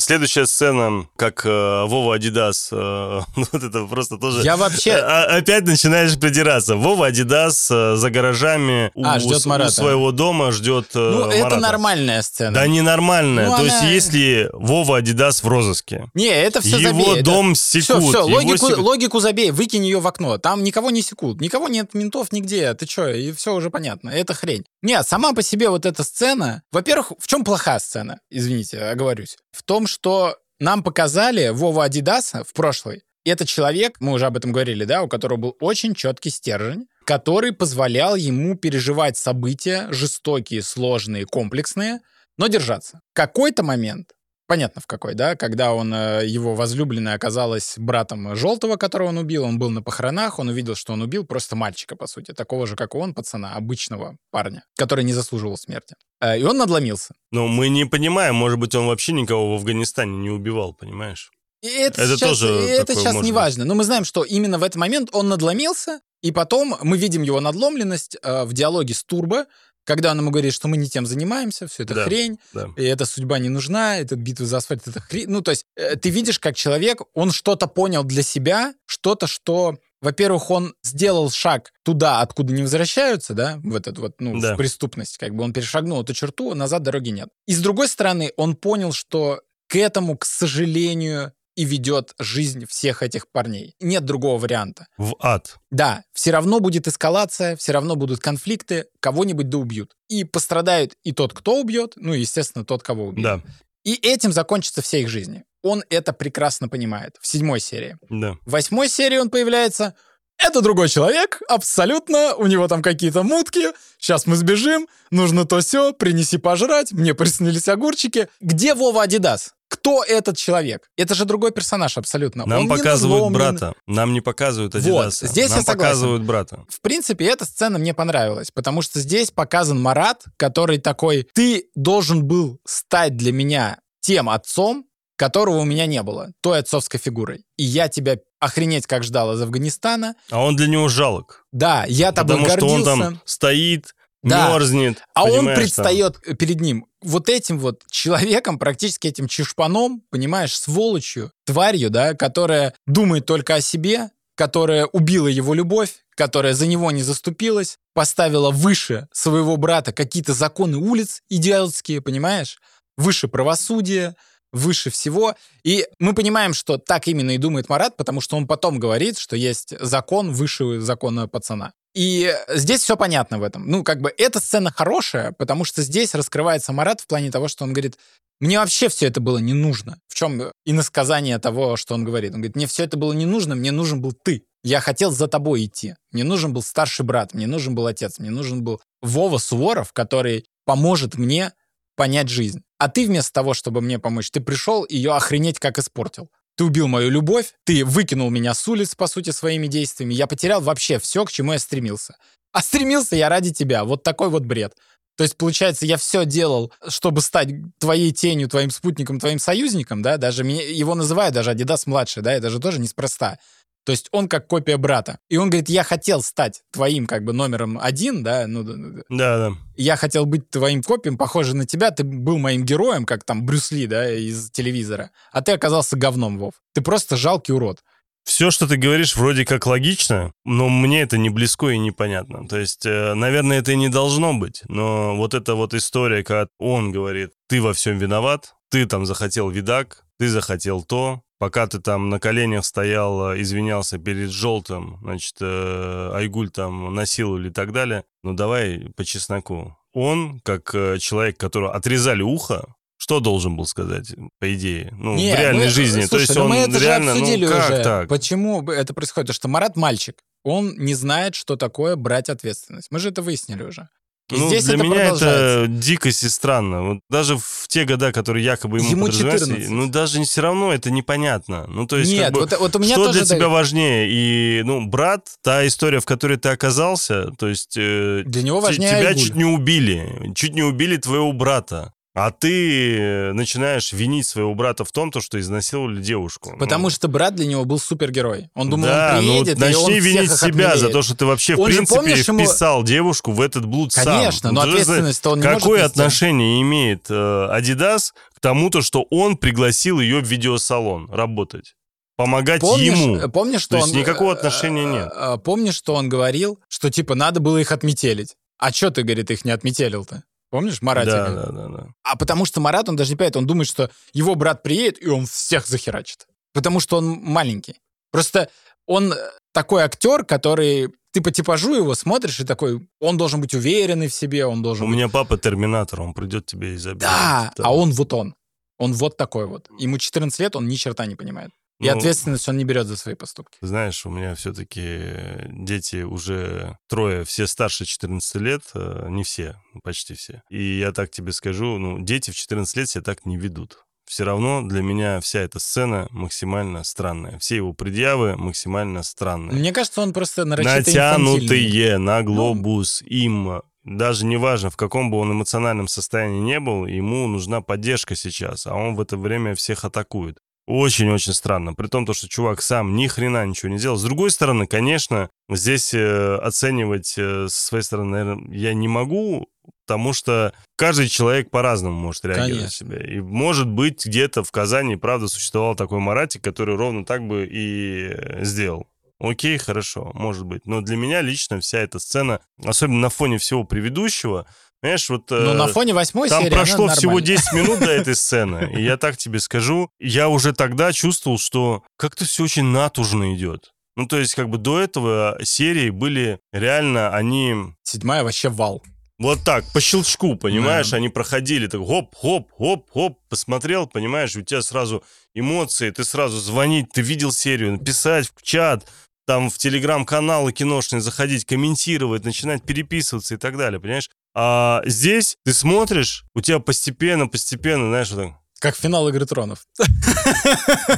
Следующая сцена, как э, Вова Адидас, э, вот это просто тоже... Я вообще... А- Опять начинаешь придираться. Вова Адидас э, за гаражами у, А, ждет у своего дома ждет э, Ну, это Марата. нормальная сцена. Да ненормальная. Ну, То есть она- если Вова Адидас в розыске, Не, это все его забей. это- дом Все, секут. все, его логику, секут. логику забей, выкинь ее в окно. Там никого не секут, никого нет ментов нигде. Ты что, и все уже понятно. Это хрень. Нет, сама по себе вот эта сцена... Во-первых, в чем плохая сцена? Извините, оговорюсь. В том, что нам показали Вова Адидаса в прошлой. И это человек, мы уже об этом говорили, да, у которого был очень четкий стержень, который позволял ему переживать события жестокие, сложные, комплексные, но держаться. В какой-то момент, понятно в какой, да, когда он, э, его возлюбленная оказалась братом Желтого, которого он убил, он был на похоронах, он увидел, что он убил просто мальчика, по сути, такого же, как и он, пацана, обычного парня, который не заслуживал смерти. Э, И он надломился. Но мы не понимаем, может быть, он вообще никого в Афганистане не убивал, понимаешь? И это, Это сейчас, тоже это сейчас не важно. Но мы знаем, что именно в этот момент он надломился, и потом мы видим его надломленность э, в диалоге с Турбо, когда он ему говорит, что мы не тем занимаемся, все это Да. хрень, Да. и эта судьба не нужна, эта битва за асфальт, это хрень. Ну, то есть э, ты видишь, как человек, он что-то понял для себя, что-то, что... Во-первых, он сделал шаг туда, откуда не возвращаются, да, в этот вот, ну, Да. в преступность, как бы он перешагнул эту черту, назад дороги нет. И с другой стороны, он понял, что к этому, к сожалению, и ведет жизнь всех этих парней. Нет другого варианта. В ад. Да, все равно будет эскалация, все равно будут конфликты, кого-нибудь да убьют. И пострадает и тот, кто убьет, ну, естественно, тот, кого убьет. Да, И этим закончится вся их жизнь. Он это прекрасно понимает в седьмой серии. да. В восьмой серии он появляется. Это другой человек, абсолютно. У него там какие-то мутки. Сейчас мы сбежим. Нужно то все. Принеси пожрать. Мне приснились огурчики. Где Вова Адидас? Кто этот человек? Это же другой персонаж абсолютно. Нам Он не показывают надломлен. брата. Нам не показывают Адидаса. здесь Нам я согласен. показывают брата. В принципе, эта сцена мне понравилась, потому что здесь показан Марат, который такой, ты должен был стать для меня тем отцом, которого у меня не было, той отцовской фигурой. И я тебя охренеть как ждал из Афганистана. А он для него жалок. Да, я тобой Потому что гордился. он там стоит, Да. мерзнет. А он понимаешь, там. предстает перед ним вот этим вот человеком, практически этим чушпаном, понимаешь, сволочью, тварью, да, которая думает только о себе, которая убила его любовь, которая за него не заступилась, поставила выше своего брата какие-то законы улиц идиотские, понимаешь? Выше правосудия, выше всего. И мы понимаем, что так именно и думает Марат, потому что он потом говорит, что есть закон выше закона пацана. И здесь все понятно в этом. Ну, как бы эта сцена хорошая, потому что здесь раскрывается Марат в плане того, что он говорит, мне вообще все это было не нужно. В чем иносказание того, что он говорит? Он говорит, мне все это было не нужно, мне нужен был ты. Я хотел за тобой идти. Мне нужен был старший брат, мне нужен был отец, мне нужен был Вова Суворов, который поможет мне понять жизнь. А ты вместо того, чтобы мне помочь, ты пришел и ее охренеть как испортил. Ты убил мою любовь, ты выкинул меня с улиц, по сути, своими действиями. Я потерял вообще все, к чему я стремился. А стремился я ради тебя. Вот такой вот бред. То есть, получается, я все делал, чтобы стать твоей тенью, твоим спутником, твоим союзником, да, даже меня, его называют даже Адидас младший, да, это же тоже неспроста. То есть он как копия брата. И он говорит, я хотел стать твоим как бы номером один, да, ну, Да, да. я хотел быть твоим копием, похоже на тебя, ты был моим героем, как там Брюс Ли, да, из телевизора, а ты оказался говном, Вов. Ты просто жалкий урод. Все, что ты говоришь, вроде как логично, но мне это не близко и непонятно. То есть, э, наверное, это и не должно быть. Но вот эта вот история, когда он говорит, ты во всем виноват, ты там захотел видак, ты захотел то, пока ты там на коленях стоял, э, извинялся перед желтым, значит, э, Айгуль там насиловали и так далее. Ну давай по чесноку. Он, как э, человек, которого отрезали ухо, что должен был сказать, по идее? Ну, Не, в реальной мы- жизни. слушай, То есть ну он мы это реально, же обсудили ну как уже. так? Почему это происходит? Потому что Марат мальчик. Он не знает, что такое брать ответственность. Мы же это выяснили уже. И Ну, здесь для это меня это дикость и странно. Вот даже в те года, которые якобы ему, Ему подразумеваются, 14. ну даже все равно это непонятно. Ну то есть Нет, как бы, вот, вот у меня что тоже... для да- тебя важнее? И ну брат, та история, в которой ты оказался, то есть э, Для него важнее тебя Айгуль. чуть не убили, чуть не убили твоего брата. А ты э, начинаешь винить своего брата в том, то, что изнасиловали девушку. Потому Ну, что брат для него был супергерой. Он думал, да, он приедет, ну, и он начни всех винить их себя за то, что ты вообще, в Он же, принципе, помнишь, ему- вписал девушку в этот блуд сам. Конечно, но Ну, ответственность-то он не может Какое нести. отношение имеет э, Adidas к тому-то, что он пригласил ее в видеосалон работать? Помогать Помнишь, ему. э, помнишь, что То есть он... никакого э, отношения нет. э, э, Помнишь, что он говорил, что типа надо было их отметелить. А что ты, говорит, их не отметелил-то? Помнишь, Марат? Да, да, да, да. А потому что Марат, он даже не понимает, он думает, что его брат приедет, и он всех захерачит. Потому что он маленький. Просто он э, такой актер, который... Ты по типажу его смотришь, и такой, он должен быть уверенный в себе, он должен У быть меня папа терминатор, он придет тебе и заберет. Да, Да. а он вот он. Он вот такой вот. Ему 14 лет, он ни черта не понимает. И Ну, ответственность он не берет за свои поступки. Знаешь, у меня все-таки дети уже трое, все старше 14 лет, э, не все, почти все. И я так тебе скажу, ну, дети в 14 лет себя так не ведут. Все равно для меня вся эта сцена максимально странная. Все его предъявы максимально странные. Мне кажется, он просто нарочито. Натянутые на глобус им. Даже неважно, в каком бы он эмоциональном состоянии не был, ему нужна поддержка сейчас, а он в это время всех атакует. Очень-очень странно. При том, то, что чувак сам ни хрена ничего не делал. С другой стороны, конечно, здесь э, оценивать э, со своей стороны, наверное, я не могу, потому что каждый человек по-разному может реагировать на Конечно. себя. И может быть, где-то в Казани, правда, существовал такой Маратик, который ровно так бы и сделал. Окей, хорошо, может быть. Но для меня лично вся эта сцена, особенно на фоне всего предыдущего, знаешь, вот... Но э, на фоне восьмой там серии прошло она всего нормальная. 10 минут до этой сцены, и я так тебе скажу, я уже тогда чувствовал, что как-то все очень натужно идет. Ну, то есть, как бы до этого серии были реально, они Седьмая вообще вал. вот так, по щелчку, понимаешь, Да. они проходили, так хоп, хоп, хоп, хоп, посмотрел, понимаешь, у тебя сразу эмоции, ты сразу звонить, ты видел серию, писать в чат, там в телеграм-каналы киношные заходить, комментировать, начинать переписываться и так далее, понимаешь? А здесь ты смотришь, у тебя постепенно, постепенно, знаешь, вот так, Как финал Игры Тронов.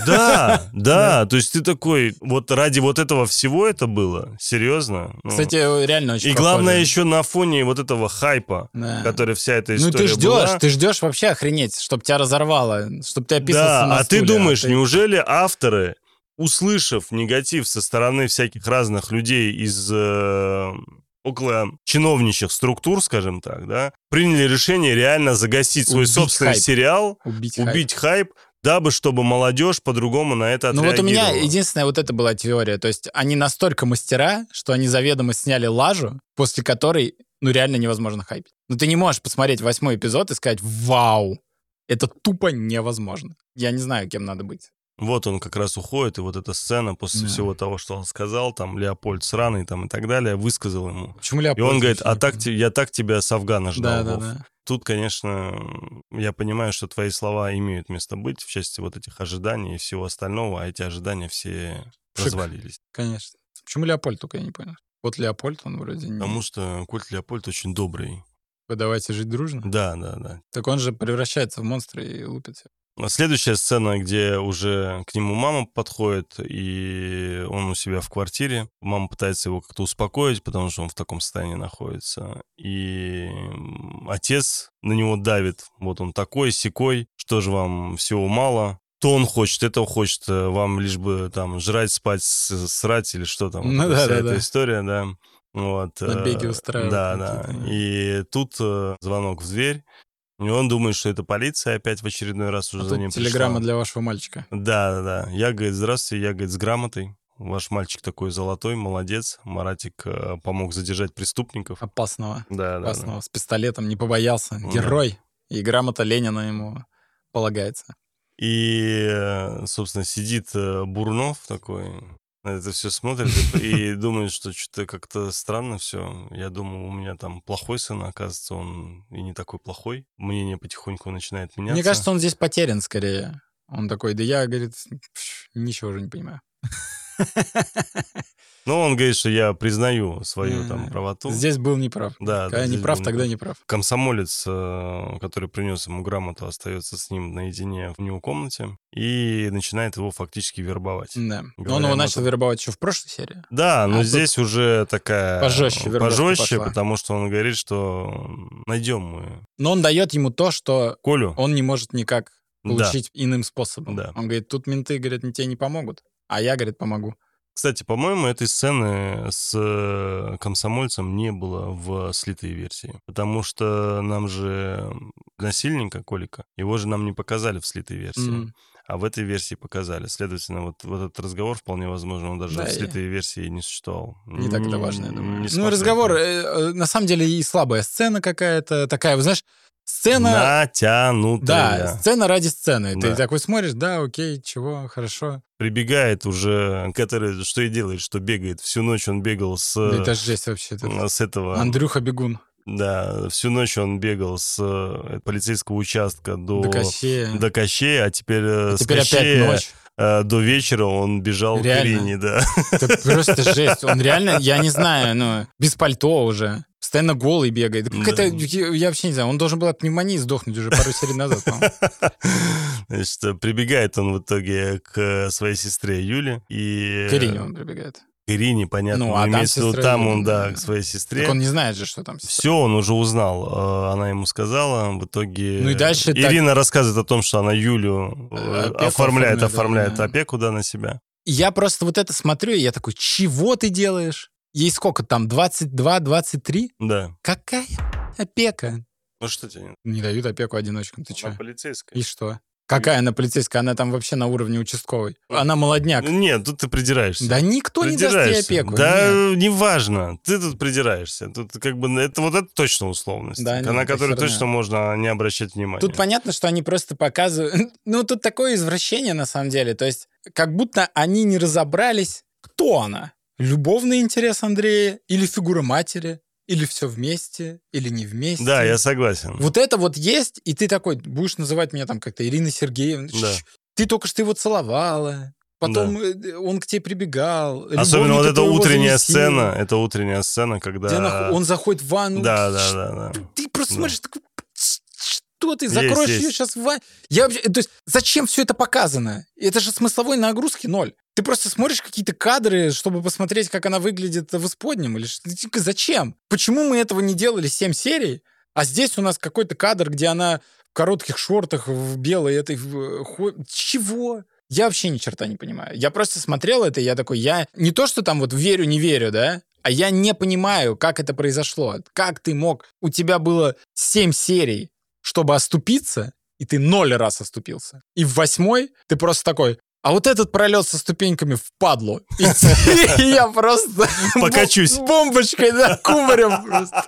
Да, да, то есть ты такой, вот ради вот этого всего это было, серьезно. Ну. Кстати, реально очень И главное еще на фоне вот этого хайпа, который вся эта Ну история ты ждешь, ты ждешь вообще охренеть, чтобы тебя разорвало, чтобы ты описался Да, а ты стуле, думаешь, неужели авторы, услышав негатив со стороны всяких разных людей из э, около чиновничьих структур, скажем так, да, приняли решение реально загасить свой Убить собственный хайп. сериал, убить, хайп. убить хайп, дабы чтобы молодежь по-другому на это Ну вот у меня отреагировала. единственная вот это была теория. То есть они настолько мастера, что они заведомо сняли лажу, после которой, ну, реально невозможно хайпить. Ну, ты не можешь посмотреть восьмой эпизод и сказать «Вау!» Это тупо невозможно. Я не знаю, кем надо быть. Вот он как раз уходит, и вот эта сцена после Да. всего того, что он сказал, там, Леопольд сраный, там, и так далее, высказал ему. Почему И Леопольд? он говорит, а так, понимаю?» те- я так тебя с Афгана ждал, Да, да, Вов». да. Тут, конечно, я понимаю, что твои слова имеют место быть в части вот этих ожиданий и всего остального, а эти ожидания все Пшик. развалились. Конечно. Почему Леопольд только, я не понял. Вот Леопольд, он вроде не... Потому что Кольт Леопольд очень добрый. Вы давайте жить дружно. Да, да, да. Так он же превращается в монстра и лупит Следующая сцена, где уже к нему мама подходит, и он у себя в квартире. Мама пытается его как-то успокоить, потому что он в таком состоянии находится. И отец на него давит. Вот он такой, секой, что же вам всего мало. То он хочет, это хочет, э, вам лишь бы там жрать, спать, срать или что там. Ну Вот да, вся да, эта да. история, да. Вот, э, Набеги устраивать Да, да. какие-то. И тут э, звонок в дверь, и он думает, что это полиция опять в очередной раз уже А за ним телеграмма пришла. для вашего мальчика. Да, да, да. Я, говорит, здравствуйте, я, говорит, с грамотой. Ваш мальчик такой золотой, молодец. Маратик э, помог задержать преступников. Опасного. Да, да, да. Опасного. С пистолетом, не побоялся. Да. Герой. И грамота Ленина ему полагается. И, э, собственно, сидит э, Бурнов такой, на это все смотрит и, думает, что что-то как-то странно все. Я думал, у меня там плохой сын, оказывается, он и не такой плохой. Мнение потихоньку начинает меняться. Мне кажется, он здесь потерян скорее. Он такой, да я, говорит, «пш, ничего уже не понимаю. Но он говорит, что я признаю свою там правоту. Здесь был неправ. Да, да, Когда не прав, тогда не прав. комсомолец, э, который принес ему грамоту, остается с ним наедине в него комнате и начинает его фактически вербовать. Да. Но он его начал вербовать еще в прошлой серии. Да, но А тут здесь уже такая... пожестче Пожестче, потому что он говорит, что найдем мы Но он дает ему то, что Колю. он не может никак Да. получить иным способом. Да. Он говорит, тут менты, говорят, тебе не помогут. А я, говорит, помогу. Кстати, по-моему, этой сцены с э, комсомольцем не было в слитой версии. Потому что нам же насильника Колика, его же нам не показали в слитой версии. М. А в этой версии показали. Следовательно, вот, вот этот разговор вполне возможно, он даже Да, в слитой версии не существовал. Не так это важно, я думаю. не ну, разговор, э, э, на самом деле, и слабая сцена какая-то, такая, вы знаешь, сцена... Натянутая. Да, сцена ради сцены. Ты Да. такой смотришь, да, окей, чего, хорошо. Прибегает уже, который что и делает, что бегает. Всю ночь он бегал с, Да это жесть вообще. это- с этого... Андрюха Бегун, Да, всю ночь он бегал с э, полицейского участка до, до Кощея. до Кощея, а теперь, э, А с теперь опять ночь. Э, до вечера он бежал к Реально. Ирине, да. Это просто жесть. Он реально, я не знаю, ну, без пальто уже. Постоянно голый бегает. Как Да. это, я вообще не знаю, он должен был от пневмонии сдохнуть уже пару серий назад. Значит, э, прибегает он в итоге к своей сестре Юле и... К Ирине он прибегает. Ирине, понятно. Ну, а там сестра там он, да, к своей сестре. Так он не знает же, что там. Все, он уже узнал. Э, Она ему сказала. В итоге Ну и дальше так- Ирина рассказывает о том, что она Юлю э, Опеку оформляет, оформляет, да, опеку да, на себя. Я просто вот это смотрю, и я такой, чего ты делаешь? Ей сколько там, 22, 23? Да. Какая опека? Ну что тебе? Не дают опеку одиночкам, ты че? полицейская. И что? Какая она полицейская? Она там вообще на уровне участковой. Она молодняк. Нет, тут ты придираешься. Да никто не даст ей опеку. Да, нет. неважно. Ты тут придираешься. Тут как бы это вот это точно условность, Да, на которую точно можно не обращать внимания. Тут понятно, что они просто показывают... Ну, тут такое извращение, на самом деле. То есть, как будто они не разобрались, кто она. Любовный интерес Андрея или фигура матери, или все вместе, или не вместе. Да, я согласен. Вот это вот есть, и ты такой, будешь называть меня там как-то Ирина Сергеевна. Да. Ты только что его целовала, потом э, он к тебе прибегал. Особенно вот эта утренняя замесила. сцена, это утренняя сцена, когда... Где он заходит в ванну. Да, да, да, да. Ты просто Да. смотришь такой... что ты закроешь есть. ее сейчас в... Я вообще... То есть зачем все это показано? Это же смысловой нагрузки ноль. Ты просто смотришь какие-то кадры, чтобы посмотреть, как она выглядит в исподнем. Или что? Типа, Зачем? Почему мы этого не делали 7 серий? А здесь у нас какой-то кадр, где она в коротких шортах, в белой этой... хо- Чего? Я вообще ни черта не понимаю. Я просто смотрел это, и я такой, я не то, что там вот верю, не верю, да, а я не понимаю, как это произошло. Как ты мог... У тебя было 7 серий, чтобы оступиться, и ты ноль раз оступился. И в восьмой ты просто такой, а вот этот пролет со ступеньками впадло. И и я просто... Покачусь. бом- Бомбочкой, да, кубарем просто.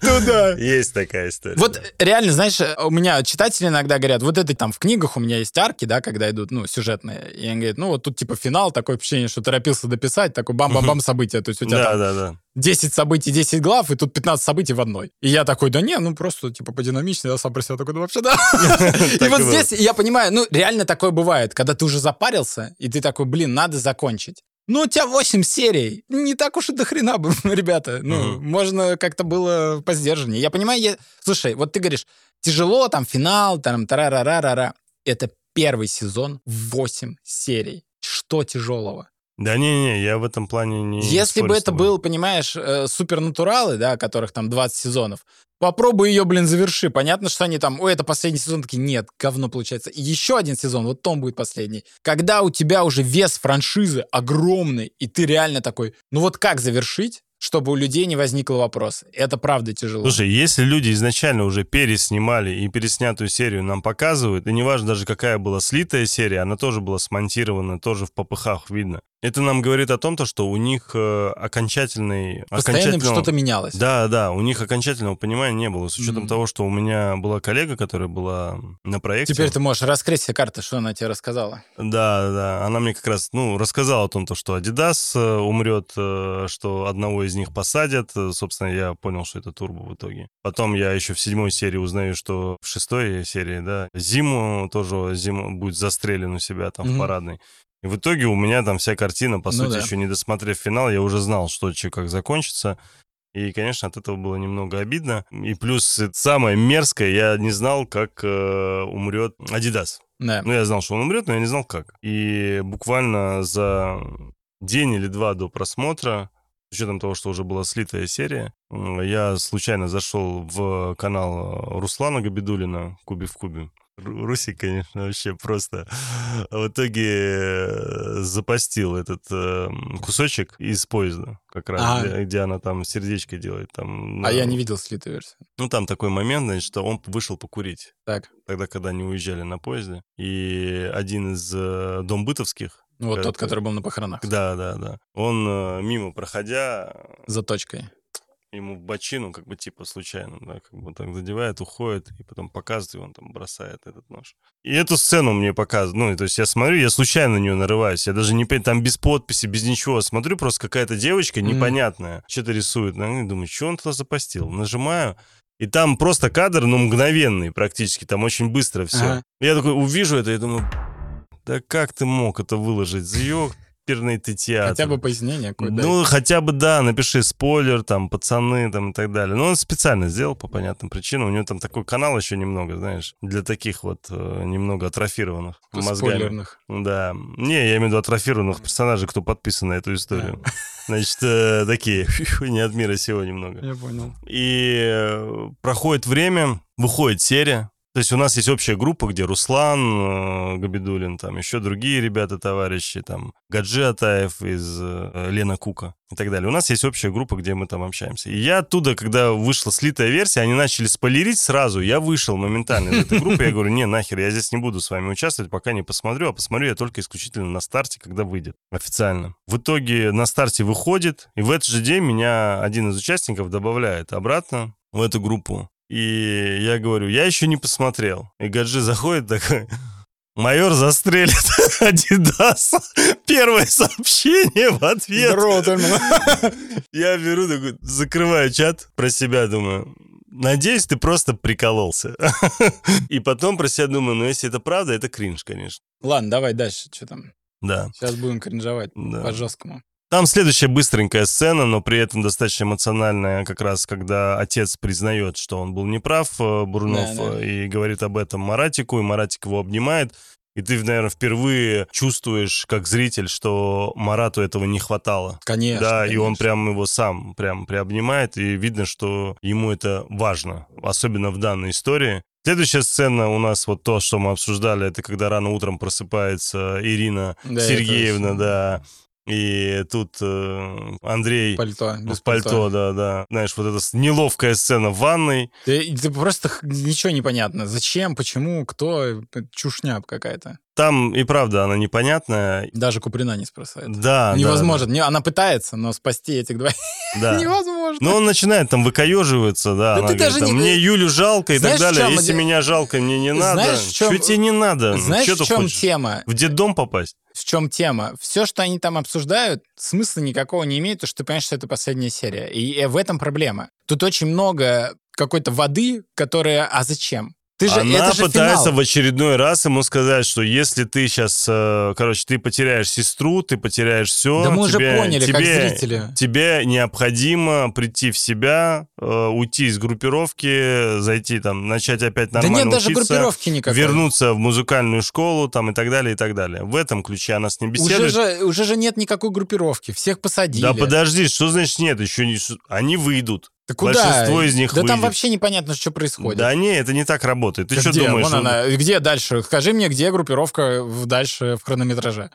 Туда. Есть такая история. Вот реально, знаешь, у меня читатели иногда говорят, вот это там в книгах у меня есть арки, да, когда идут, ну, сюжетные. И они говорят, ну, вот тут типа финал, такое ощущение, что торопился дописать, такой бам-бам-бам события. То есть у тебя Да, да, да. 10 событий, 10 глав, и тут 15 событий в одной. И я такой, да не, ну просто типа подинамичнее, я сам про себя такой, да вообще да. И вот здесь я понимаю, ну реально такое бывает, когда ты уже запарился, и ты такой, блин, надо закончить. Ну, у тебя 8 серий. Не так уж и до хрена ребята. Ну, Мгм. можно как-то было по сдержаннее. Я понимаю, я... слушай, вот ты говоришь, тяжело, там, финал, там, тарарарара. Это первый сезон, 8 серий. Что тяжелого? Да не-не, я в этом плане не Если бы это был, понимаешь, э, супернатуралы, да, которых там 20 сезонов, попробуй ее, блин, заверши. Понятно, что они там, ой, это последний сезон, такие, нет, говно получается. И еще один сезон, вот том будет последний. Когда у тебя уже вес франшизы огромный, и ты реально такой, ну вот как завершить, чтобы у людей не возникло вопроса? Это правда тяжело. Слушай, если люди изначально уже переснимали и переснятую серию нам показывают, и неважно даже какая была слитая серия, она тоже была смонтирована, тоже в попыхах видно. Это нам говорит о том, то, что у них э, окончательный... Постоянно что-то менялось. Да, да, у них окончательного понимания не было. С учетом Мгм. того, что у меня была коллега, которая была на проекте. Теперь ты можешь раскрыть все карты, что она тебе рассказала. Да, да, она мне как раз, ну, рассказала о том, то, что Adidas э, умрет, э, что одного из них посадят. Собственно, я понял, что это Турбо в итоге. Потом я еще в седьмой серии узнаю, что в шестой серии, да, Зиму тоже Зиму будет застрелен у себя там Мгм. в парадной. И в итоге у меня там вся картина, по Ну сути, да. еще не досмотрев финал, я уже знал, что че как закончится. И, конечно, от этого было немного обидно. И плюс самое мерзкое, я не знал, как э, умрет Adidas. Да. Ну, я знал, что он умрет, но я не знал, как. И буквально за день или два до просмотра, с учетом того, что уже была слитая серия, я случайно зашел в канал э, Руслана Габидулина «Куби в кубе». Ру- Русик, конечно, вообще просто в итоге э, запостил этот э, кусочек из поезда, как раз, Ага. где, где она там сердечко делает. Там, А я не видел слитую версию. Ну, там такой момент, значит, что он вышел покурить Так. тогда, когда они уезжали на поезде. И один из э, домбытовских, Ну, Вот тот, который был на похоронах. да, да, да, он э, мимо проходя, За точкой. Ему в бочину, как бы типа случайно, да, как бы так задевает, уходит, и потом показывает, и он там бросает этот нож. И эту сцену мне показывают, ну, то есть я смотрю, я случайно на нее нарываюсь, я даже не там без подписи, без ничего, смотрю, просто какая-то девочка непонятная, что-то рисует, ну, и думаю, что он туда запостил? Нажимаю, и там просто кадр, ну, мгновенный практически, там очень быстро все. Ага. Я такой увижу это и думаю, да как ты мог это выложить? Ёперный ты театр. Хотя бы пояснение какое-то. Ну, хотя бы, да, напиши спойлер, там, пацаны, там, и так далее. Но он специально сделал по понятным причинам. У него там такой канал еще немного, знаешь, для таких вот э, немного атрофированных мозгами. спойлерных. Да. Не, я имею в виду атрофированных персонажей, кто подписан на эту историю. Значит, э, такие, не от мира сего немного. Я понял. И э, проходит время, выходит серия. То есть у нас есть общая группа, где Руслан э, Габидулин, там еще другие ребята, товарищи, там Гаджи Атаев из э, Лена Кука и так далее. У нас есть общая группа, где мы там общаемся. И я оттуда, когда вышла слитая версия, они начали спойлерить сразу. Я вышел моментально из этой группы. Я говорю, не, нахер, я здесь не буду с вами участвовать, пока не посмотрю. А посмотрю я только исключительно на старте, когда выйдет официально. В итоге на старте выходит, и в этот же день меня один из участников добавляет обратно в эту группу. И я говорю, я еще не посмотрел. И Гаджи заходит такой, майор застрелит Адидас. Первое сообщение в ответ. Я беру такой, закрываю чат про себя, думаю, надеюсь, ты просто прикололся. И потом про себя думаю, ну если это правда, это кринж, конечно. Ладно, давай дальше. Что там? Да. Сейчас будем кринжовать Да. по-жесткому. Там следующая быстренькая сцена, но при этом достаточно эмоциональная, как раз когда отец признает, что он был неправ, э, Бурунов, Да, да. и говорит об этом Маратику, и Маратик его обнимает. И ты, наверное, впервые чувствуешь, как зритель, что Марату этого не хватало. Конечно. да, и он конечно. прям его сам прям приобнимает, и видно, что ему это важно, особенно в данной истории. Следующая сцена у нас вот то, что мы обсуждали, это когда рано утром просыпается Ирина Да, Сергеевна, да, и тут э, Андрей Пальто. без пальто, да, да. Знаешь, вот эта неловкая сцена в ванной. Ты, ты просто ничего не понятно. Зачем, почему, кто, это чушня какая-то. Там и правда она непонятная. Даже Куприна не спасает. Да, да, Невозможно. Не, Она пытается, но спасти этих двоих Да. невозможно. Но он начинает там выкоеживаться, да. Да она ты говорит, даже не- мне Юлю жалко и Знаешь, так далее. чем Если меня жалко, мне не надо. Знаешь, в чем- Чё тебе не надо? Знаешь, Чё в чем хочешь? тема? В детдом попасть? В чем тема? Все, что они там обсуждают, смысла никакого не имеет, потому что ты понимаешь, что это последняя серия. И э, в этом проблема. Тут очень много какой-то воды, которая... А зачем? Ты же, Она это же пытается финал. в очередной раз ему сказать, что если ты сейчас, короче, ты потеряешь сестру, ты потеряешь все. Да мы уже тебе, поняли, как тебе, зрители. Тебе необходимо прийти в себя, э, уйти из группировки, зайти там, начать опять Да нормально нет даже учиться, группировки никакой. вернуться в музыкальную школу там и так далее, и так далее. В этом ключе она с ним Уже беседует. же, уже же нет никакой группировки. Всех посадили. Да подожди, что значит нет? Еще не... Они выйдут. Да куда? большинство из них Да там выйдет. вообще непонятно, что происходит. Да не, это не так работает. Ты Да что где? думаешь? Вон она. Где дальше? Скажи мне, где группировка в дальше в хронометраже?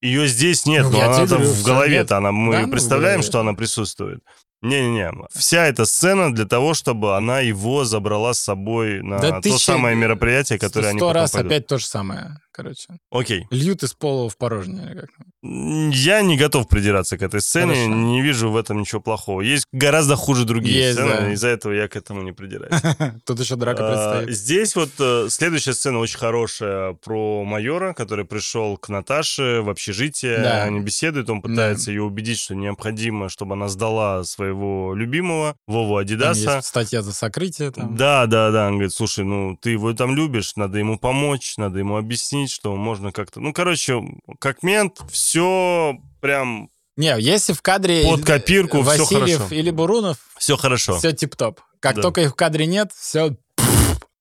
Ее здесь нет, Ну, но она там в голове-то, она, мы Да, ну, представляем, что она присутствует. Не-не-не, вся эта сцена для того, чтобы она его забрала с собой на Да то тысяча- самое мероприятие, которое они Сто потом раз пойдут. опять то же самое, короче. Окей. Льют из пола в порожнее. как. Я не готов придираться к этой сцене, Хорошо. не вижу в этом ничего плохого. Есть гораздо хуже другие Есть, сцены, да. из-за этого я к этому не придираюсь. Тут еще драка А, предстоит. Здесь вот э, следующая сцена очень хорошая про майора, который пришел к Наташе в общежитие. Они беседуют, он пытается ее убедить, что необходимо, чтобы она сдала своего любимого, Вову Адидаса. статья за сокрытие. Да, да, да. Он говорит, слушай, ну ты его там любишь, надо ему помочь, надо ему объяснить, что можно как-то... Ну, короче, как мент, все прям, Не, если в кадре Под копирку, Васильев хорошо. или Бурунов, все хорошо. все тип-топ. Как Да. только их в кадре нет, все...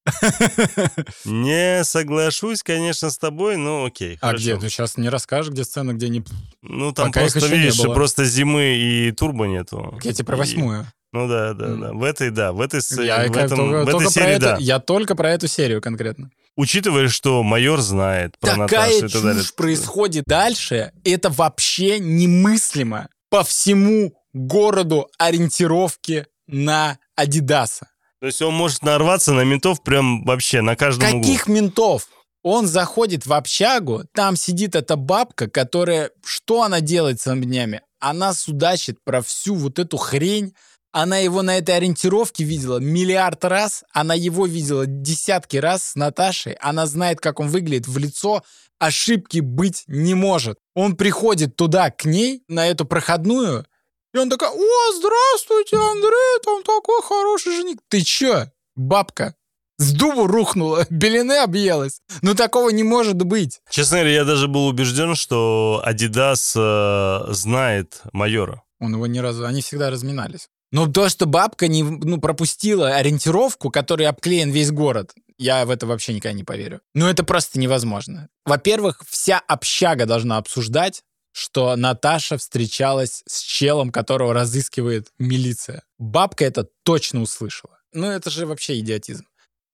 Не соглашусь, конечно, с тобой, но окей, А хорошо. где? Ты сейчас не расскажешь, где сцена, где не... Ну, там Пока просто, видишь, просто зимы и турбо нету. Я тебе про восьмую. Ну да, да, да. В этой, да, в этой, с- Я в этом- только, в этой только серии, это- да. я только про эту серию конкретно. Учитывая, что майор знает про Такая Наташу и так далее. происходит дальше, это вообще немыслимо. По всему городу ориентировки на Адидаса. То есть он может нарваться на ментов прям вообще на каждом углу. Каких ментов? Он заходит в общагу, там сидит эта бабка, которая... Что она делает целыми днями? Она судачит про всю вот эту хрень. Она его на этой ориентировке видела миллиард раз. Она его видела десятки раз с Наташей. Она знает, как он выглядит в лицо. Ошибки быть не может. Он приходит туда, к ней, на эту проходную, и он такой, о, здравствуйте, Андрей, там такой хороший жених. Ты чё, бабка? С дубу рухнула, белины объелась. Ну такого не может быть. Честно говоря, я даже был убежден, что Адидас э, знает майора. Он его ни разу, они всегда разминались. Ну то, что бабка не ну, пропустила ориентировку, которой обклеен весь город, я в это вообще никогда не поверю. Ну это просто невозможно. Во-первых, вся общага должна обсуждать, что Наташа встречалась с челом, которого разыскивает милиция. Бабка это точно услышала. Ну это же вообще идиотизм.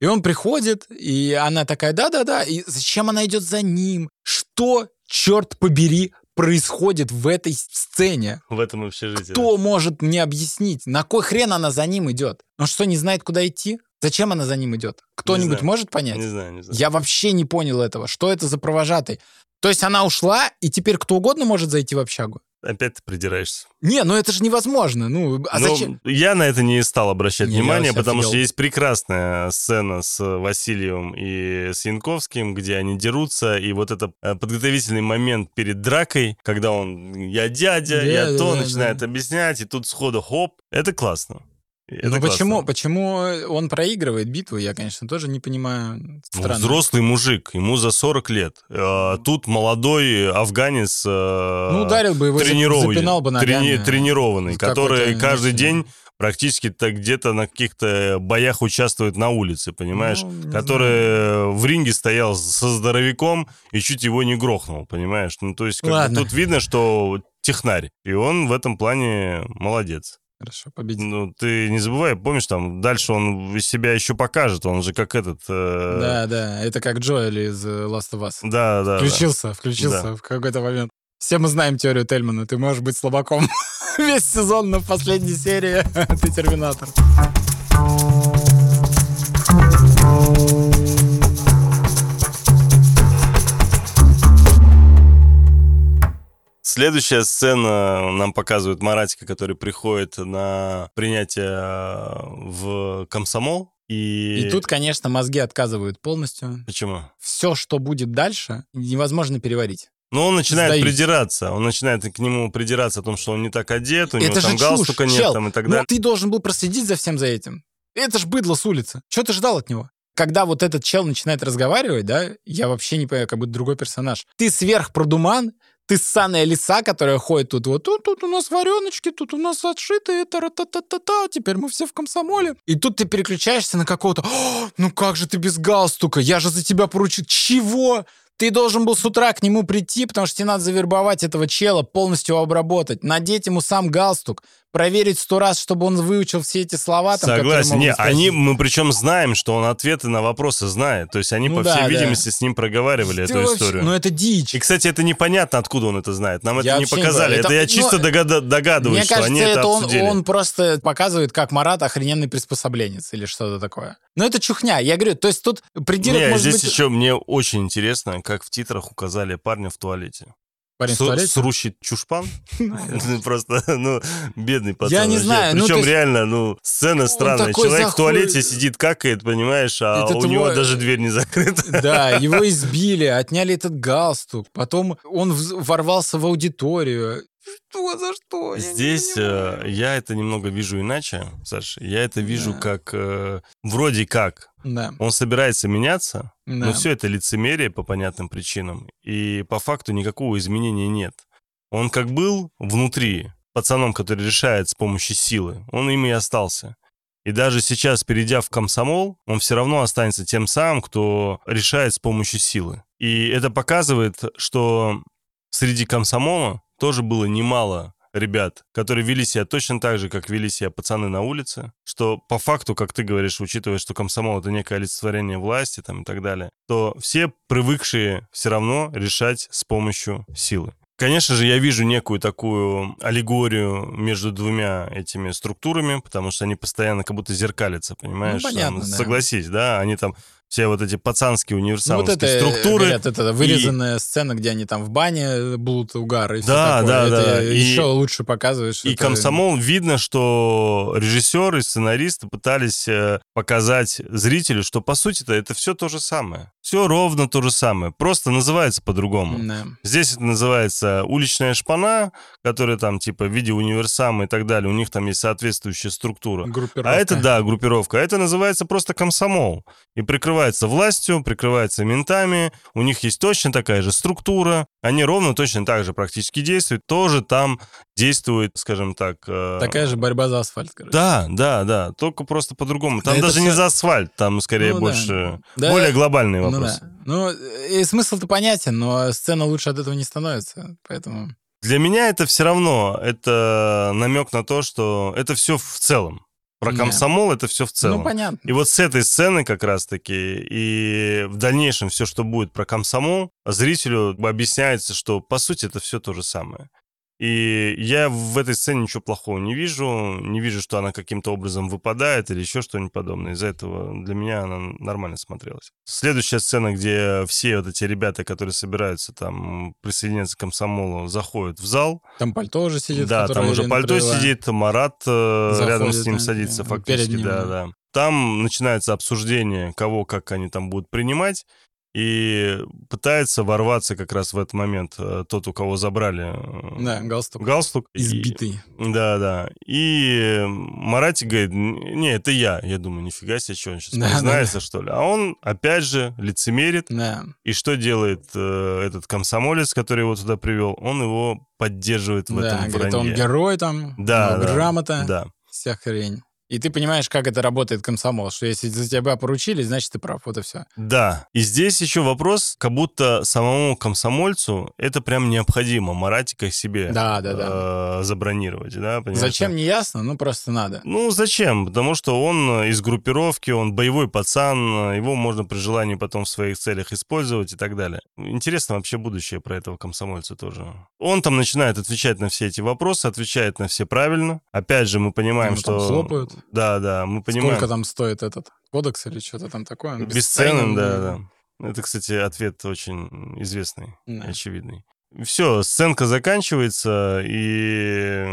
И он приходит, и она такая, да-да-да, и зачем она идет за ним? Что, черт побери, происходит в этой сцене? В этом общежитии. Кто может мне объяснить, на кой хрен она за ним идет? Он что, не знает, куда идти? Зачем она за ним идет? Кто-нибудь может понять? Не знаю, не знаю. Я вообще не понял этого. Что это за провожатый? То есть она ушла, и теперь кто угодно может зайти в общагу? Опять ты придираешься. Не, ну это же невозможно. Ну, а Ну, зачем? Я на это не стал обращать Не, я внимание, потому что офигел. есть прекрасная сцена с Васильевым и с Янковским, где они дерутся, и вот это э, подготовительный момент перед дракой, когда он «я дядя, Да, я да, то», да, начинает да. объяснять, и тут сходу хоп, это классно. Это Ну классно. почему, почему он проигрывает битву, я, конечно, тоже не понимаю. Ну, взрослый мужик, ему за 40 лет. Э, Тут молодой афганец э, Ну, ударил бы его, запинал бы ногами. трени- тренированный, который каждый день практически так где-то на каких-то боях участвует на улице, понимаешь? Ну, который в ринге стоял со здоровяком и чуть его не грохнул, понимаешь? Ну, то есть как Ладно. тут видно, что технарь. И он в этом плане молодец. Хорошо, победил. Ну, ты не забывай, помнишь, там дальше он себя еще покажет. Он же как этот... э, Да, да, это как Джоэль из э, Last of Us. Да, да, да. Включился, включился в какой-то момент. Все мы знаем теорию Тельмана. Ты можешь быть слабаком весь сезон, но в последней серии ты терминатор. Следующая сцена нам показывает Маратика, который приходит на принятие э, в комсомол. И, И тут, конечно, мозги отказывают полностью. Почему? Все, что будет дальше, невозможно переварить. Ну, он начинает Сдаюсь. придираться. Он начинает к нему придираться о том, что он не так одет, у него это там галстука чушь, нет чел. там, и так Ну, далее. ты должен был проследить за всем за этим. Это ж быдло с улицы. Что ты ждал от него? Когда вот этот чел начинает разговаривать, да, я вообще не понимаю, как будто другой персонаж. Ты сверхпродуман, ты ссаная лиса, которая ходит тут вот, тут, тут у нас вареночки, тут у нас отшитые, та та та та та теперь мы все в комсомоле. И тут ты переключаешься на какого-то, «О, ну как же ты без галстука, я же за тебя поручил. Чего? Ты должен был с утра к нему прийти, потому что тебе надо завербовать этого чела, полностью обработать, надеть ему сам галстук, проверить сто раз, чтобы он выучил все эти слова. Там, Согласен. Не, они, мы причем знаем, что он ответы на вопросы знает. То есть они, Ну по да, всей да. видимости, с ним проговаривали Ты эту вообще- историю. Ну это дичь. И, кстати, это непонятно, откуда он это знает. Нам Я это не не показали. понимаю. Это, Это- я чисто ну, догада- догадываюсь, Мне что кажется, они это, это он, он просто показывает, как Марат охрененный приспособленец или что-то такое. Но это чухня. Я говорю, то есть тут придирок Не, может здесь быть... еще мне очень интересно, как в титрах указали парня в туалете. Парень в Су- туалете? Срущий чушпан. Просто, ну, бедный пацан. Я не знаю, ну, Причем реально, ну, сцена странная. Человек в туалете сидит, какает, понимаешь, а у него даже дверь не закрыта. Да, его избили, отняли этот галстук. Потом он ворвался в аудиторию. Что за что? Я Здесь э, я это немного вижу иначе, Саша. Я это вижу Да. как э, вроде как Да, он собирается меняться, да. но все это лицемерие по понятным причинам. И по факту никакого изменения нет. Он как был внутри пацаном, который решает с помощью силы, он им и остался. И даже сейчас, перейдя в комсомол, он все равно останется тем самым, кто решает с помощью силы. И это показывает, что среди комсомола тоже было немало ребят, которые вели себя точно так же, как вели себя пацаны на улице, что по факту, как ты говоришь, учитывая, что комсомол — это некое олицетворение власти там, и так далее, то все привыкшие все равно решать с помощью силы. Конечно же, я вижу некую такую аллегорию между двумя этими структурами, потому что они постоянно как будто зеркалятся, понимаешь? Ну, понятно, Там, да. Согласись, да, они там все вот эти пацанские Ну, вот это, э, структуры. говорят, это вырезанная сцена, где они там в бане блуд угар и всё Да, такое. да, это да. И- еще лучше показывает, что И это- комсомол видно, что режиссеры, сценаристы пытались э, показать зрителю, что по сути-то это все то же самое. Все ровно то же самое, просто называется по-другому. Да. Здесь это называется уличная шпана, которая там типа в виде универсама и так далее, у них там есть соответствующая структура. Группировка. А это, да, группировка. А это называется просто комсомол. И прикрывается властью, прикрывается ментами. У них есть точно такая же структура. Они ровно точно так же практически действуют. Тоже там действует, скажем так... э, Такая же борьба за асфальт, короче. Да, да, да. Только просто по-другому. Там Да это даже не всё- за асфальт. Там скорее Ну да. больше... Да, Более глобальные Ну вопросы. да. Ну, и смысл-то понятен, но сцена лучше от этого не становится. Поэтому... Для меня это все равно, это намек на то, что это все в целом. Про Да. комсомол это все в целом. Ну, понятно. И вот с этой сцены как раз-таки и в дальнейшем все, что будет про комсомол, зрителю объясняется, что по сути это все то же самое. И я в этой сцене ничего плохого не вижу, не вижу, что она каким-то образом выпадает или еще что-нибудь подобное. Из-за этого для меня она нормально смотрелась. Следующая сцена, где все вот эти ребята, которые собираются там присоединяться к комсомолу, заходят в зал. Там пальто уже сидит. Да, там уже пальто привела. сидит, Марат э, рядом с Заходит, ним садится фактически, ним, да, да. да. Там начинается обсуждение, кого как они там будут принимать. И пытается ворваться как раз в этот момент э, тот, у кого забрали э, Да, галстук. галстук. И- Избитый. Да, да. И Маратик говорит, не, это я. Я думаю, нифига себе, что он сейчас Да, да, признается, что ли. А он, опять же, лицемерит. Да. И что делает э, этот комсомолец, который его туда привел? Он его поддерживает в да, этом говорит, он вранье. герой там, Да, да, грамота, Да. вся хрень. И ты понимаешь, как это работает комсомол, что если за тебя поручили, значит, ты прав, вот и все. Да. И здесь еще вопрос, как будто самому комсомольцу это прям необходимо Маратика себе Да, да, да. э, забронировать, да? понимаешь? Зачем, не ясно, ну просто надо. Ну, зачем? Потому что он из группировки, он боевой пацан, его можно при желании потом в своих целях использовать и так далее. Интересно вообще будущее про этого комсомольца тоже. Он там начинает отвечать на все эти вопросы, отвечает на все правильно. Опять же, мы понимаем, Ему там что... хлопают. Да, да, мы понимаем. Сколько там стоит этот кодекс или что-то там такое? Он Бесценен, да, бесценен. да. Это, кстати, ответ очень известный, Да. очевидный. Все, сценка заканчивается, и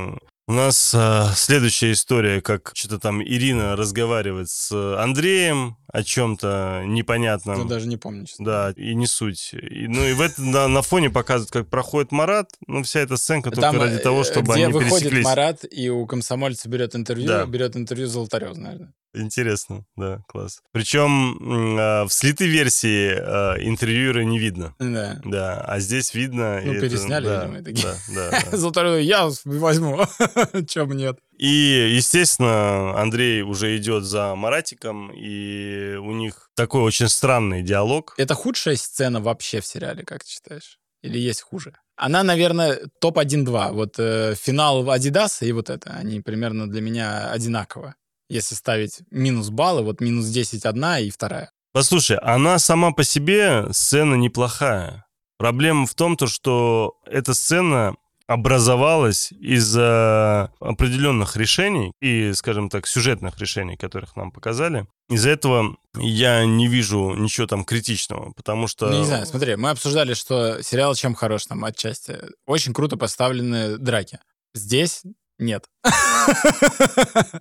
у нас а, следующая история, как что-то там Ирина разговаривает с Андреем о чем-то непонятном. Я даже не честно. Да, и не суть. И, ну и в этом на, на фоне показывают, как проходит Марат. Ну, вся эта сценка только Там, ради э, того, чтобы где они выходит пересеклись. Марат и у комсомольца берет интервью, Да. берет интервью Золотарев, наверное. Интересно, да, класс. Причем м, а, в слитой версии а, интервьюера не видно. Да. Да, а здесь видно... Ну, это- пересняли, да, видимо, и такие. Да, да, да. Золотарев, я возьму. Чем нет? И, естественно, Андрей уже идет за Маратиком, и у них такой очень странный диалог. Это худшая сцена вообще в сериале, как ты считаешь? Или есть хуже? Она, наверное, топ-1-2. Вот э, финал Адидаса и вот это, они примерно для меня одинаково. Если ставить минус баллы, вот минус 10 одна и вторая. Послушай, она сама по себе сцена неплохая. Проблема в том, то, что эта сцена образовалась из-за определенных решений и, скажем так, сюжетных решений, которых нам показали. Из-за этого я не вижу ничего там критичного, потому что... Ну, не знаю, смотри, мы обсуждали, что сериал чем хорош там отчасти. Очень круто поставлены драки. Здесь нет.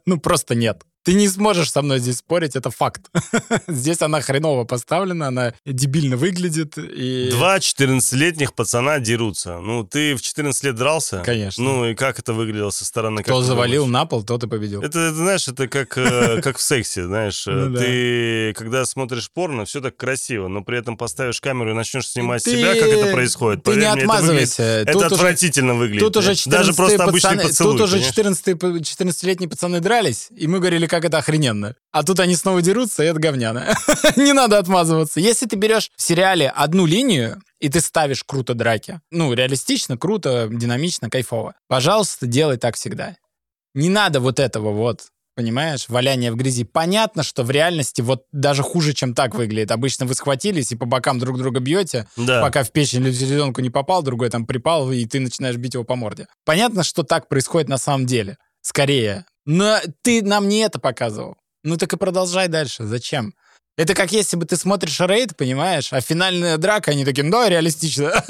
Ну, просто нет. Ты не сможешь со мной здесь спорить, это факт. Здесь она хреново поставлена, она дебильно выглядит. И... Два 14-летних пацана дерутся. Ну, ты в 14 лет дрался? Конечно. Ну, и как это выглядело со стороны? Кто завалил думаешь? на пол, тот и победил. Это, это, знаешь, это как, э, как в сексе, знаешь. э, Ну да. Ты, когда смотришь порно, все так красиво, но при этом поставишь камеру и начнешь снимать Ты- себя, как это происходит. Ты Поверь не мне, это выглядит- отмазывайся. Это, уже- отвратительно выглядит. Тут уже блядь. Даже 14 просто обычный пацаны, поцелуй. тут уже понимаешь? 14 14-летние пацаны дрались, и мы говорили, как это охрененно. А тут они снова дерутся, и это говняно. Не надо отмазываться. Если ты берешь в сериале одну линию, и ты ставишь круто драки, ну, реалистично, круто, динамично, кайфово, пожалуйста, делай так всегда. Не надо вот этого вот, понимаешь, валяния в грязи. Понятно, что в реальности вот даже хуже, чем так выглядит. Обычно вы схватились и по бокам друг друга бьете, Да. пока в печень или в селезенку не попал, другой там припал, и ты начинаешь бить его по морде. Понятно, что так происходит на самом деле. Скорее. Но ты нам не это показывал. Ну так и продолжай дальше. Зачем? Это как если бы ты смотришь рейд, понимаешь, а финальная драка, они такие, да, реалистично.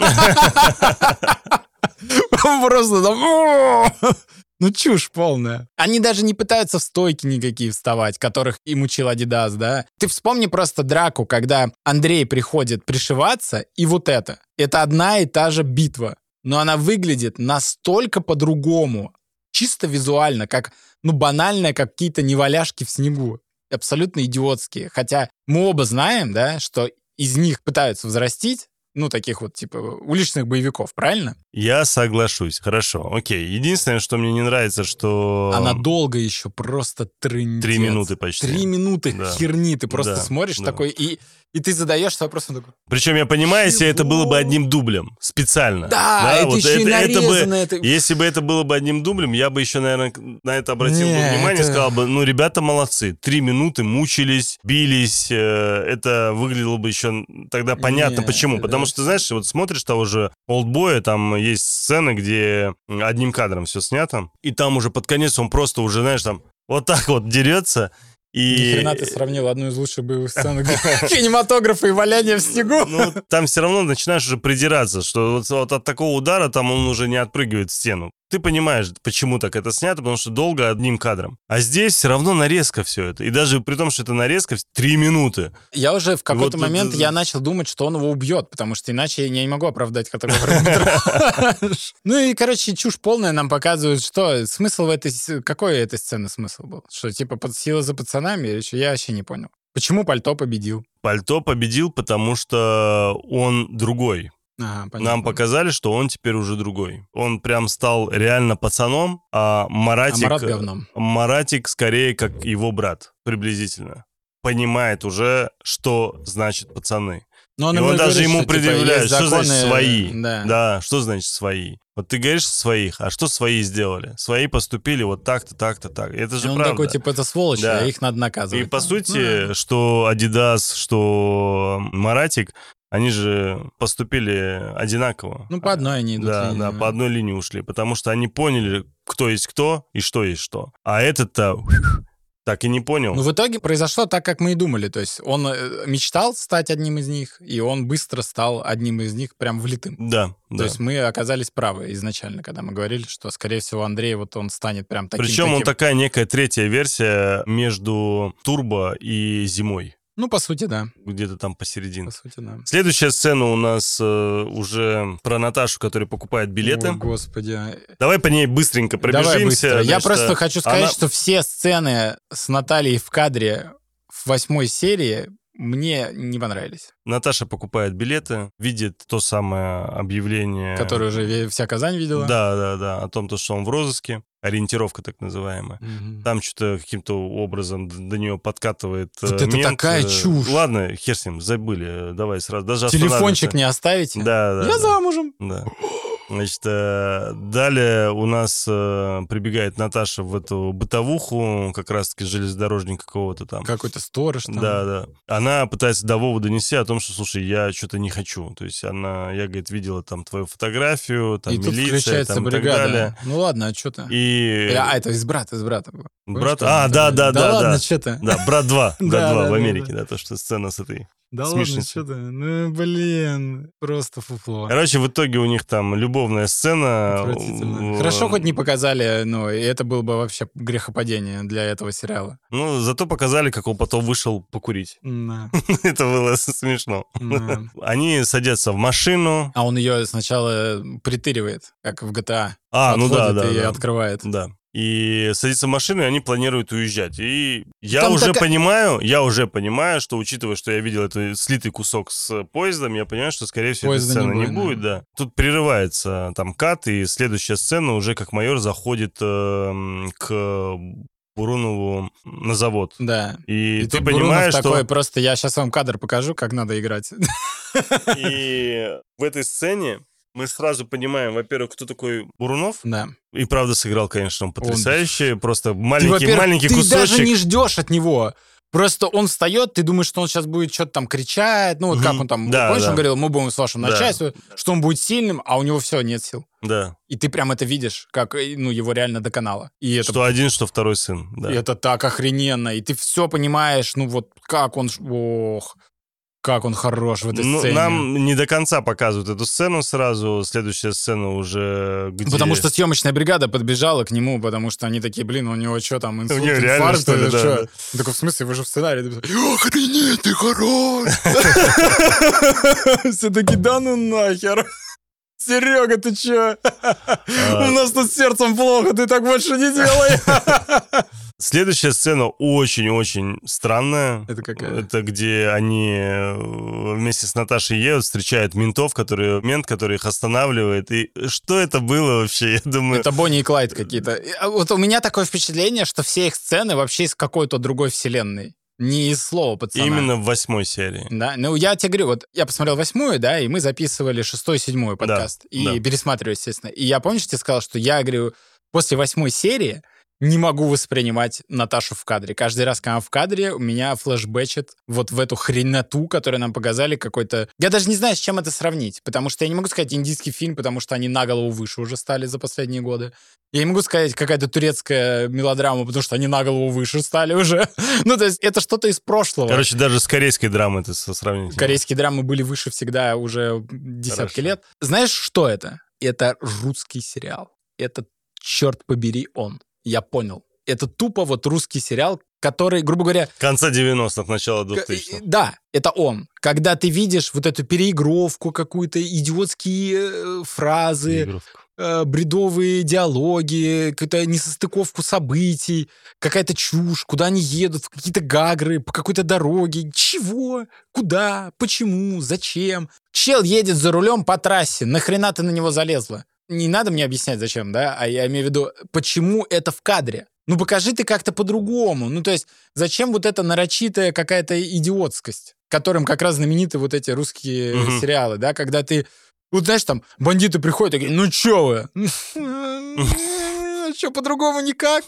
Просто там... Ну, чушь полная. Они даже не пытаются в стойки никакие вставать, которых им учил Адидас, да? Ты вспомни просто драку, когда Андрей приходит пришиваться, и вот это. Это одна и та же битва. Но она выглядит настолько по-другому. Чисто визуально, как, ну, банальные какие-то неваляшки в снегу. Абсолютно идиотские. Хотя мы оба знаем, да, что из них пытаются взрастить, ну, таких вот, типа, уличных боевиков, правильно? Я соглашусь. Хорошо, окей. Единственное, что мне не нравится, что... Она долго еще просто трындец. Три минуты почти. Три минуты Да. херни. Ты просто Да, смотришь да. такой, и, и ты задаешь вопросом такой, Причем я понимаю, если это было бы Чего? одним дублем, специально. да, это вот еще и это бы, это- Если бы это было бы одним дублем, я бы еще, наверное, на это обратил бы Не, внимание и это- сказал бы, ну, ребята молодцы. Три минуты мучились, бились. э, Это выглядело бы еще тогда понятно, Не, почему. это- Потому что, знаешь, вот смотришь того же Олдбоя, там есть сцены, где одним кадром все снято, и там уже под конец он просто уже, знаешь, там вот так вот дерется, и... Ни хрена ты сравнил одну из лучших боевых сцен кинематографа и валяния в снегу. Ну, там все равно начинаешь уже придираться, что вот, вот от такого удара там он уже не отпрыгивает в стену. Ты понимаешь, почему так это снято, потому что долго одним кадром. А здесь все равно нарезка все это. И даже при том, что это нарезка, три минуты. Я уже в какой-то Вот момент это- я начал думать, что он его убьет, потому что иначе я не могу оправдать хронометраж. Ну и, короче, чушь полная нам показывают, что смысл в этой... Какой этой сцены смысл был? Что, типа, под сила за пацанами? Или что? Я вообще не понял. Почему пальто победил? Пальто победил, потому что он другой. Понятно. Нам показали, что он теперь уже другой. Он прям стал реально пацаном, а А Маратик... Марат говном. Маратик скорее как его брат, приблизительно. Понимает уже, что значит пацаны. Но И ему он даже говорит, ему что, типа, предъявляет, есть что значит законы, свои. Да. Да, что значит свои? Вот ты говоришь своих, а что свои сделали? Свои поступили вот так-то, так-то, так. Это И же он правда. такой, типа, это сволочи, Да. а их надо наказывать. И по Ну, сути, да. что Adidas, что Маратик, они же поступили одинаково. Ну, по одной они идут. Да, линии, да, по одной линии ушли, потому что они поняли, кто есть кто и что есть что. А этот-то так и не понял. Ну, в итоге произошло так, как мы и думали. То есть он э, мечтал стать одним из них, и он быстро стал одним из них прям влитым. да, То да. есть мы оказались правы изначально, когда мы говорили, что, скорее всего, Андрей вот он станет прям таким. Причем он таким. такая некая третья версия между Турбо и Зимой. Ну, по сути, да. Где-то там посередине. По сути, да. Следующая сцена у нас э, уже про Наташу, которая покупает билеты. О, господи. Давай по ней быстренько пробежимся. Давай быстро. Я Значит, просто э, хочу сказать, она- что все сцены с Натальей в кадре в восьмой серии мне не понравились. Наташа покупает билеты, видит то самое объявление. Которое уже вся Казань видела. Да, да, да, о том, то, что он в розыске. Ориентировка так называемая. Мгм. Там что-то каким-то образом до нее подкатывает э, Вот это мент, такая э, чушь. Ладно, хер с ним, забыли. э, Давай сразу. Даже Телефончик не оставите? Да, да. Я да. замужем. Да. Значит, э, далее у нас э, прибегает Наташа в эту бытовуху, как раз-таки железнодорожника какого-то там. Какой-то сторож там. Да, да. Она пытается до Вовы донести о том, что, слушай, я что-то не хочу. То есть она, я, говорит, видела там твою фотографию, там и тут милиция, включается там, и так бригада. далее. Ну ладно, а что то И А, это из брата, из брата брат... А, да, да, да, ладно, да. что то Да, брат 2. Да, Брат 2 да, в Америке, да, то, что сцена с этой. Да ладно, что то Ну, блин, просто фуфло. Короче, в итоге у них там любовная сцена. Отвратительно. Э, Хорошо, хоть не показали, ну, и это было бы вообще грехопадение для этого сериала. Ну, зато показали, как он потом вышел покурить. Да, Это было смешно. да. Они садятся в машину. А он ее сначала притыривает, как в GTA. А, ну да, да, и да. открывает. Да. И садятся в машину, и они планируют уезжать. И я Там уже такая- понимаю, я уже понимаю, что учитывая, что я видел этот слитый кусок с поездом, я понимаю, что, скорее всего, этой Поезда не сцены не будет, будет, да. Тут прерывается там кат, и следующая сцена уже как майор заходит эм, к Бурунову на завод. Да. И, И, ты понимаешь, такой, что... просто я сейчас вам кадр покажу, как надо играть. И в этой сцене мы сразу понимаем, во-первых, кто такой Бурунов. Да. И правда сыграл, конечно, он потрясающе. Просто Ты, маленький, во-первых, маленький ты кусочек. даже не ждешь от него. Просто он встает, ты думаешь, что он сейчас будет что-то там кричать, ну вот как Мгм. он там, Да, помнишь, да. он говорил, мы будем с вашим Да. начальством, что он будет сильным, а у него все, нет сил. Да. И ты прям это видишь, как э, ну, его реально доконало. И это, Что один, что второй сын. Да. и это так охрененно, и ты все понимаешь, ну вот как он, ох, как он хорош в этой Ну, сцене. нам не до конца показывают эту сцену сразу. Следующая сцена уже где... Потому что съемочная бригада подбежала к нему, потому что они такие, блин, у него что там, инсульт, него реально, инфаркт что ли, или да, что? да. Он такой, в смысле, вы же в сценарии охренеть, ты хорош! Все таки да ну нахер. Серега, ты чё? А. У нас тут сердцем плохо, ты так больше не делай. Следующая сцена очень-очень странная. Это какая? Это где они э, вместе с Наташей едут, встречают ментов, которые, мент, который их останавливает. И что это было вообще? Я думаю... Это Бонни и Клайд какие-то. А Вот у меня такое впечатление, что все их сцены вообще из какой-то другой вселенной. Не из слова пацана. Именно в восьмой серии. Да, ну я тебе говорю, вот я посмотрел восьмую, да, и мы записывали шестой, седьмой подкаст. и да. пересматриваю, естественно. И я, помнишь, тебе сказал, что я, говорю, после восьмой серии не могу воспринимать Наташу в кадре. Каждый раз, когда она в кадре, у меня флешбэчит вот в эту хреноту, которую нам показали, какой-то... Я даже не знаю, с чем это сравнить, потому что я не могу сказать индийский фильм, потому что они на голову выше уже стали за последние годы. Я не могу сказать какая-то турецкая мелодрама, потому что они на голову выше стали уже. ну, то есть это что-то из прошлого. Короче, даже с корейской драмой со- сравнить. Корейские драмы были выше всегда уже десятки Хорошо. лет. Знаешь, что это? Это русский сериал. Это черт побери, он. Я понял. Это тупо вот русский сериал, который, грубо говоря... Конца 90-х, начала к- 2000-х. Да, это он. Когда ты видишь вот эту переигровку, какую-то идиотские э, фразы, э, бредовые диалоги, какую-то несостыковку событий, какая-то чушь, куда они едут, в какие-то гагры, по какой-то дороге. Чего? Куда? Почему? Зачем? Чел едет за рулем по трассе. Нахрена ты на него залезла? Не надо мне объяснять, зачем, да? А я имею в виду, почему это в кадре? Ну, покажи ты как-то по-другому. Ну, то есть, зачем вот эта нарочитая какая-то идиотскость, которым как раз знамениты вот эти русские Мгм. сериалы, да, когда ты вот знаешь, там бандиты приходят такие, ну чё вы? Что, по-другому никак?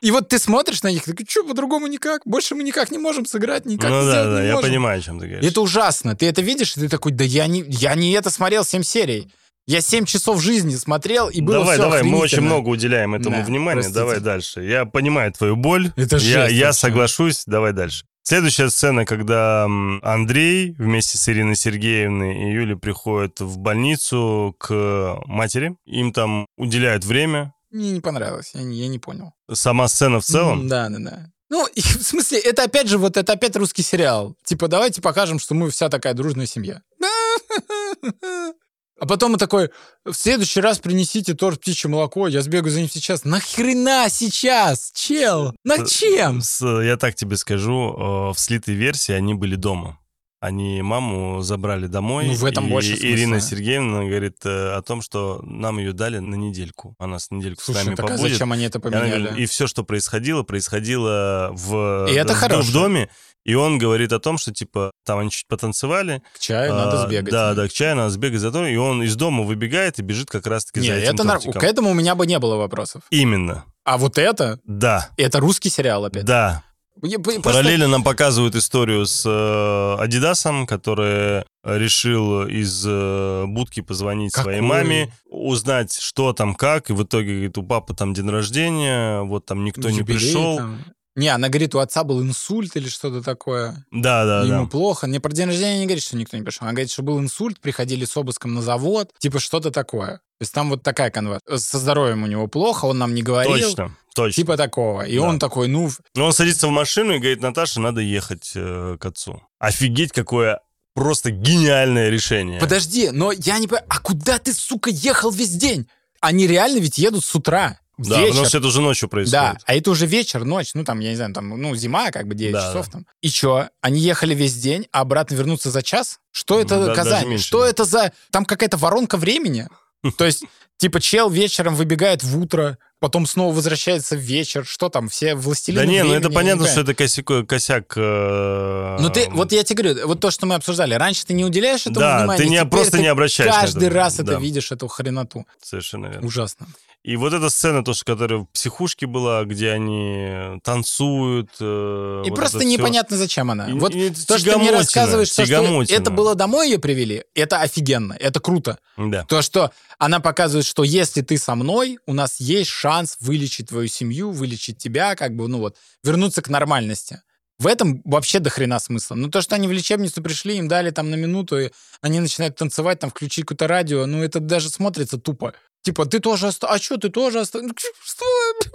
И вот ты смотришь на них, такой, что, по-другому никак? Больше мы никак не можем сыграть, никак ну да, да, я можем». понимаю, о чем ты говоришь. Это ужасно. Ты это видишь, и ты такой, да я не, я не это смотрел 7 серий. Я 7 часов жизни смотрел, и было давай, всё давай, мы очень много уделяем этому Да, внимания. простите. Давай дальше. Я понимаю твою боль. Это я, жесть я вообще. соглашусь. Давай дальше. Следующая сцена, когда Андрей вместе с Ириной Сергеевной и Юлей приходят в больницу к матери. Им там уделяют время. Мне не понравилось, я не, я не понял. Сама сцена в целом. Да, да, да. Ну, в смысле, это опять же, вот это опять русский сериал. Типа, давайте покажем, что мы вся такая дружная семья. А потом он такой, в следующий раз принесите торт птичье молоко, я сбегаю за ним сейчас. Нахрена сейчас, чел? На чем? с- я так тебе скажу, э, в слитой версии они были дома. Они маму забрали домой. Ну, в этом и больше смысла. Ирина Сергеевна говорит э, о том, что нам ее дали на недельку. Она с недельку с Слушай, нами так а побудет. зачем они это И, она говорит, поменяли? и все, что происходило, происходило в, И это в, хорошо. в доме. И он говорит о том, что, типа, там они чуть потанцевали. К чаю надо а, сбегать. Да, да, к чаю надо сбегать за то. И он из дома выбегает и бежит как раз-таки Не, за этим это тортиком. К этому у меня бы не было вопросов. Именно. А вот это, Да, это русский сериал опять. да. Просто- Параллельно нам показывают историю с э, Адидасом, который решил из э, будки позвонить своей Какой? маме, узнать, что там, как, и в итоге, говорит, у папы там день рождения, вот там никто не юбилей пришел. там. Не, она говорит, у отца был инсульт или что-то такое. Да, да, и да. ему плохо. Мне про день рождения не говорит, что никто не пришел. Она говорит, что был инсульт, приходили с обыском на завод, типа что-то такое. То есть там вот такая канва. Со здоровьем у него плохо, он нам не говорил. Точно, точно. Типа такого. И Да. он такой, ну, Но он садится в машину и говорит, Наташа, надо ехать э, к отцу. Офигеть, какое просто гениальное решение. подожди, но я не понимаю, а куда ты, сука, ехал весь день? Они реально ведь едут с утра. Да, вечер. потому что это уже ночью Да, происходит. а это уже вечер, ночь, ну там, я не знаю, там, ну зима, как бы 9 Да, часов да. там. И чё, они ехали весь день, а обратно вернуться за час? Что это Да, Казань? Что да. это за... Там какая-то воронка времени? То есть, типа, чел вечером выбегает в утро, потом снова возвращается в вечер. Что там, все властелины Да не, ну времени? это Я понятно, что это косяк, косяк э, Ну ты, вот я тебе говорю, вот то, что мы обсуждали, раньше ты не уделяешь этому Да, внимания, ты не, просто ты не обращаешь каждый это. раз это Да, видишь, эту хреноту. Совершенно верно. Ужасно. И вот эта сцена, то, что, которая в психушке была, где они танцуют. э, И вот просто непонятно, зачем она. И- вот и то, что ты мне рассказываешь, то, что это было домой ее привели, это офигенно, это круто. Да. То, что она показывает, что если ты со мной, у нас есть шанс вылечить твою семью, вылечить тебя, как бы, ну вот, вернуться к нормальности. В этом вообще до хрена смысла. Ну, то, что они в лечебницу пришли, им дали там на минуту, и они начинают танцевать, там, включить какое-то радио, ну, это даже смотрится тупо. Типа, ты тоже остался... А что, ты тоже? Что?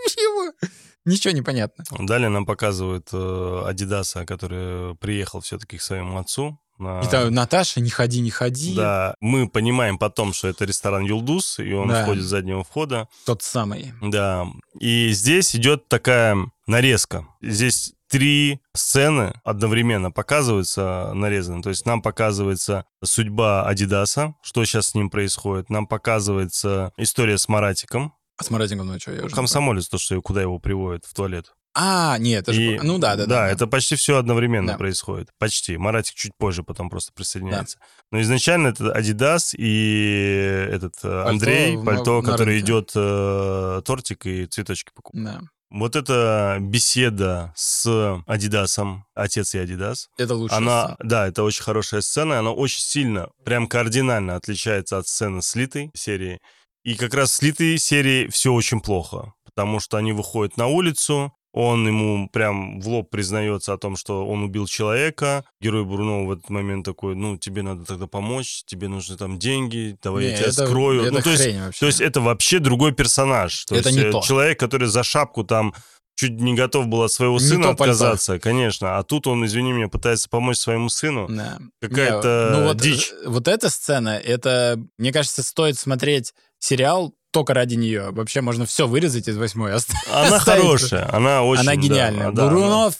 Чего? Ничего не понятно. Далее нам показывают э, Адидаса, который приехал все-таки к своему отцу. на- И там, Наташа, не ходи, не ходи. Да, мы понимаем потом, что это ресторан Юлдус, и он Да. входит с заднего входа. Тот самый. Да, и здесь идет такая нарезка. Здесь три сцены одновременно показываются нарезаны. То есть нам показывается судьба Адидаса, что сейчас с ним происходит. Нам показывается история с Маратиком. А с Маратиком, ну что, я уже... Комсомолец, то, что куда его приводят в туалет. А, нет, это же... И- Ну да, да, да. Да, это почти все одновременно Да. происходит. Почти. Маратик чуть позже потом просто присоединяется. Но изначально это Адидас и этот э, Андрей, в- пальто, на который идет э, тортик и цветочки покупать. Да. Вот эта беседа с Адидасом, отец и Адидас, Это лучше. она, да, это очень хорошая сцена, она очень сильно, прям кардинально отличается от сцены слитой серии. И как раз в слитой серии все очень плохо, потому что они выходят на улицу, Он ему прям в лоб признается о том, что он убил человека. Герой Бруно в этот момент такой, ну, тебе надо тогда помочь, тебе нужны там деньги, давай Не, я тебя это- скрою. это ну, то есть, вообще. то есть это вообще другой персонаж. То Это есть, не э, то. Человек, который за шапку там чуть не готов был от своего Не сына то пальто. отказаться, конечно. А тут он, извини меня, пытается помочь своему сыну. Да. Какая-то ну вот, дичь. э, Вот эта сцена, это, мне кажется, стоит смотреть сериал только ради нее. Вообще можно все вырезать из восьмой. Она хорошая, она очень... Она гениальная. да, Бурунов,